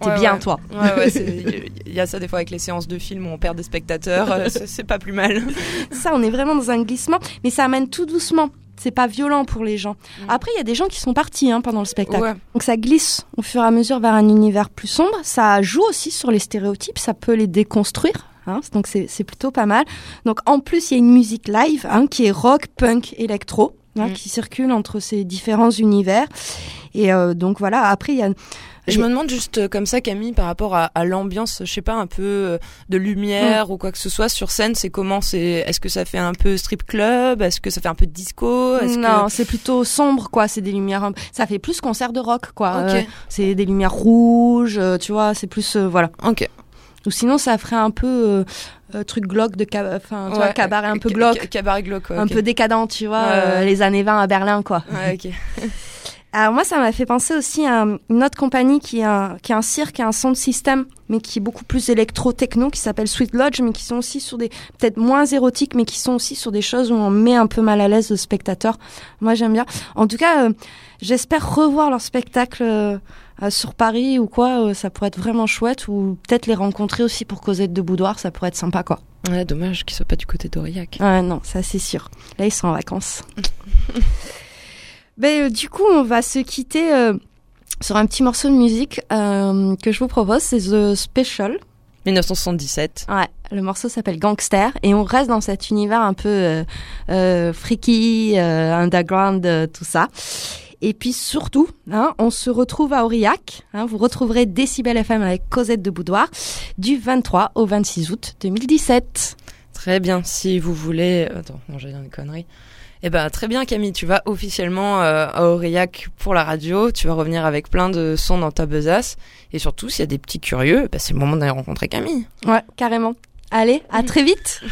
S2: t'es
S1: Ouais,
S2: bien,
S1: ouais.
S2: toi.
S1: Ouais, ouais, y a ça des fois avec les séances de films où on perd des spectateurs, euh, c'est pas plus mal.
S2: ça, on est vraiment dans un glissement, mais ça amène tout doucement. C'est pas violent pour les gens. Après, il y a des gens qui sont partis hein, pendant le spectacle.
S1: Ouais.
S2: Donc ça glisse au fur et à mesure vers un univers plus sombre. Ça joue aussi sur les stéréotypes, ça peut les déconstruire. hein. donc c'est plutôt pas mal. Donc en plus, il y a une musique live hein, qui est rock, punk, électro,
S1: Mm.
S2: qui circule entre ces différents univers. Et euh, donc voilà, après, il y a...
S1: Je me demande juste euh, comme ça, Camille, par rapport à, à l'ambiance, je sais pas, un peu euh, de lumière ou quoi que ce soit sur scène, c'est comment c'est Est-ce que ça fait un peu strip club? Est-ce que ça fait un peu de disco? Est-ce
S2: Non,
S1: que...
S2: c'est plutôt sombre, quoi. C'est des lumières. Ça fait plus concert de rock, quoi.
S1: Ok.
S2: Euh, c'est des lumières rouges, tu vois. C'est plus euh, voilà.
S1: Ok.
S2: Ou sinon, ça ferait un peu euh, truc glauque de enfin,
S1: Ouais,
S2: cabaret un peu glauque,
S1: ca- cabaret glauque, ouais,
S2: un peu décadent, tu vois, euh, les années 20 à Berlin, quoi.
S1: Ouais, ok.
S2: Alors moi, ça m'a fait penser aussi à une autre compagnie qui est un, qui est un cirque, un sound system, mais qui est beaucoup plus électro-techno, qui s'appelle Sweet Lodge, mais qui sont aussi sur des, peut-être moins érotiques, mais qui sont aussi sur des choses où on met un peu mal à l'aise le spectateur. Moi, j'aime bien. En tout cas, euh, j'espère revoir leur spectacle euh, euh, sur Paris ou quoi, euh, ça pourrait être vraiment chouette, ou peut-être les rencontrer aussi pour Cosette de Boudoir, ça pourrait être sympa, quoi.
S1: Ouais, dommage qu'ils soient pas du côté d'Aurillac.
S2: Ah non, ça c'est sûr. Là, ils sont en vacances. ben, euh, du coup, on va se quitter euh, sur un petit morceau de musique euh, que je vous propose. C'est The Special.
S1: 1977.
S2: Ouais, le morceau s'appelle Gangster et on reste dans cet univers un peu euh, euh, freaky, euh, underground, tout ça. Et puis surtout, hein, on se retrouve à Aurillac. Hein, vous retrouverez Décibel FM avec Cosette de Boudoir du 23 au 26 août 2017.
S1: Très bien. Si vous voulez, attends, non, j'ai une connerie. Eh ben très bien Camille, tu vas officiellement euh, à Aurillac pour la radio, tu vas revenir avec plein de sons dans ta besace et surtout s'il y a des petits curieux, bah, c'est le moment d'aller rencontrer Camille.
S2: Ouais, carrément. Allez, à très vite.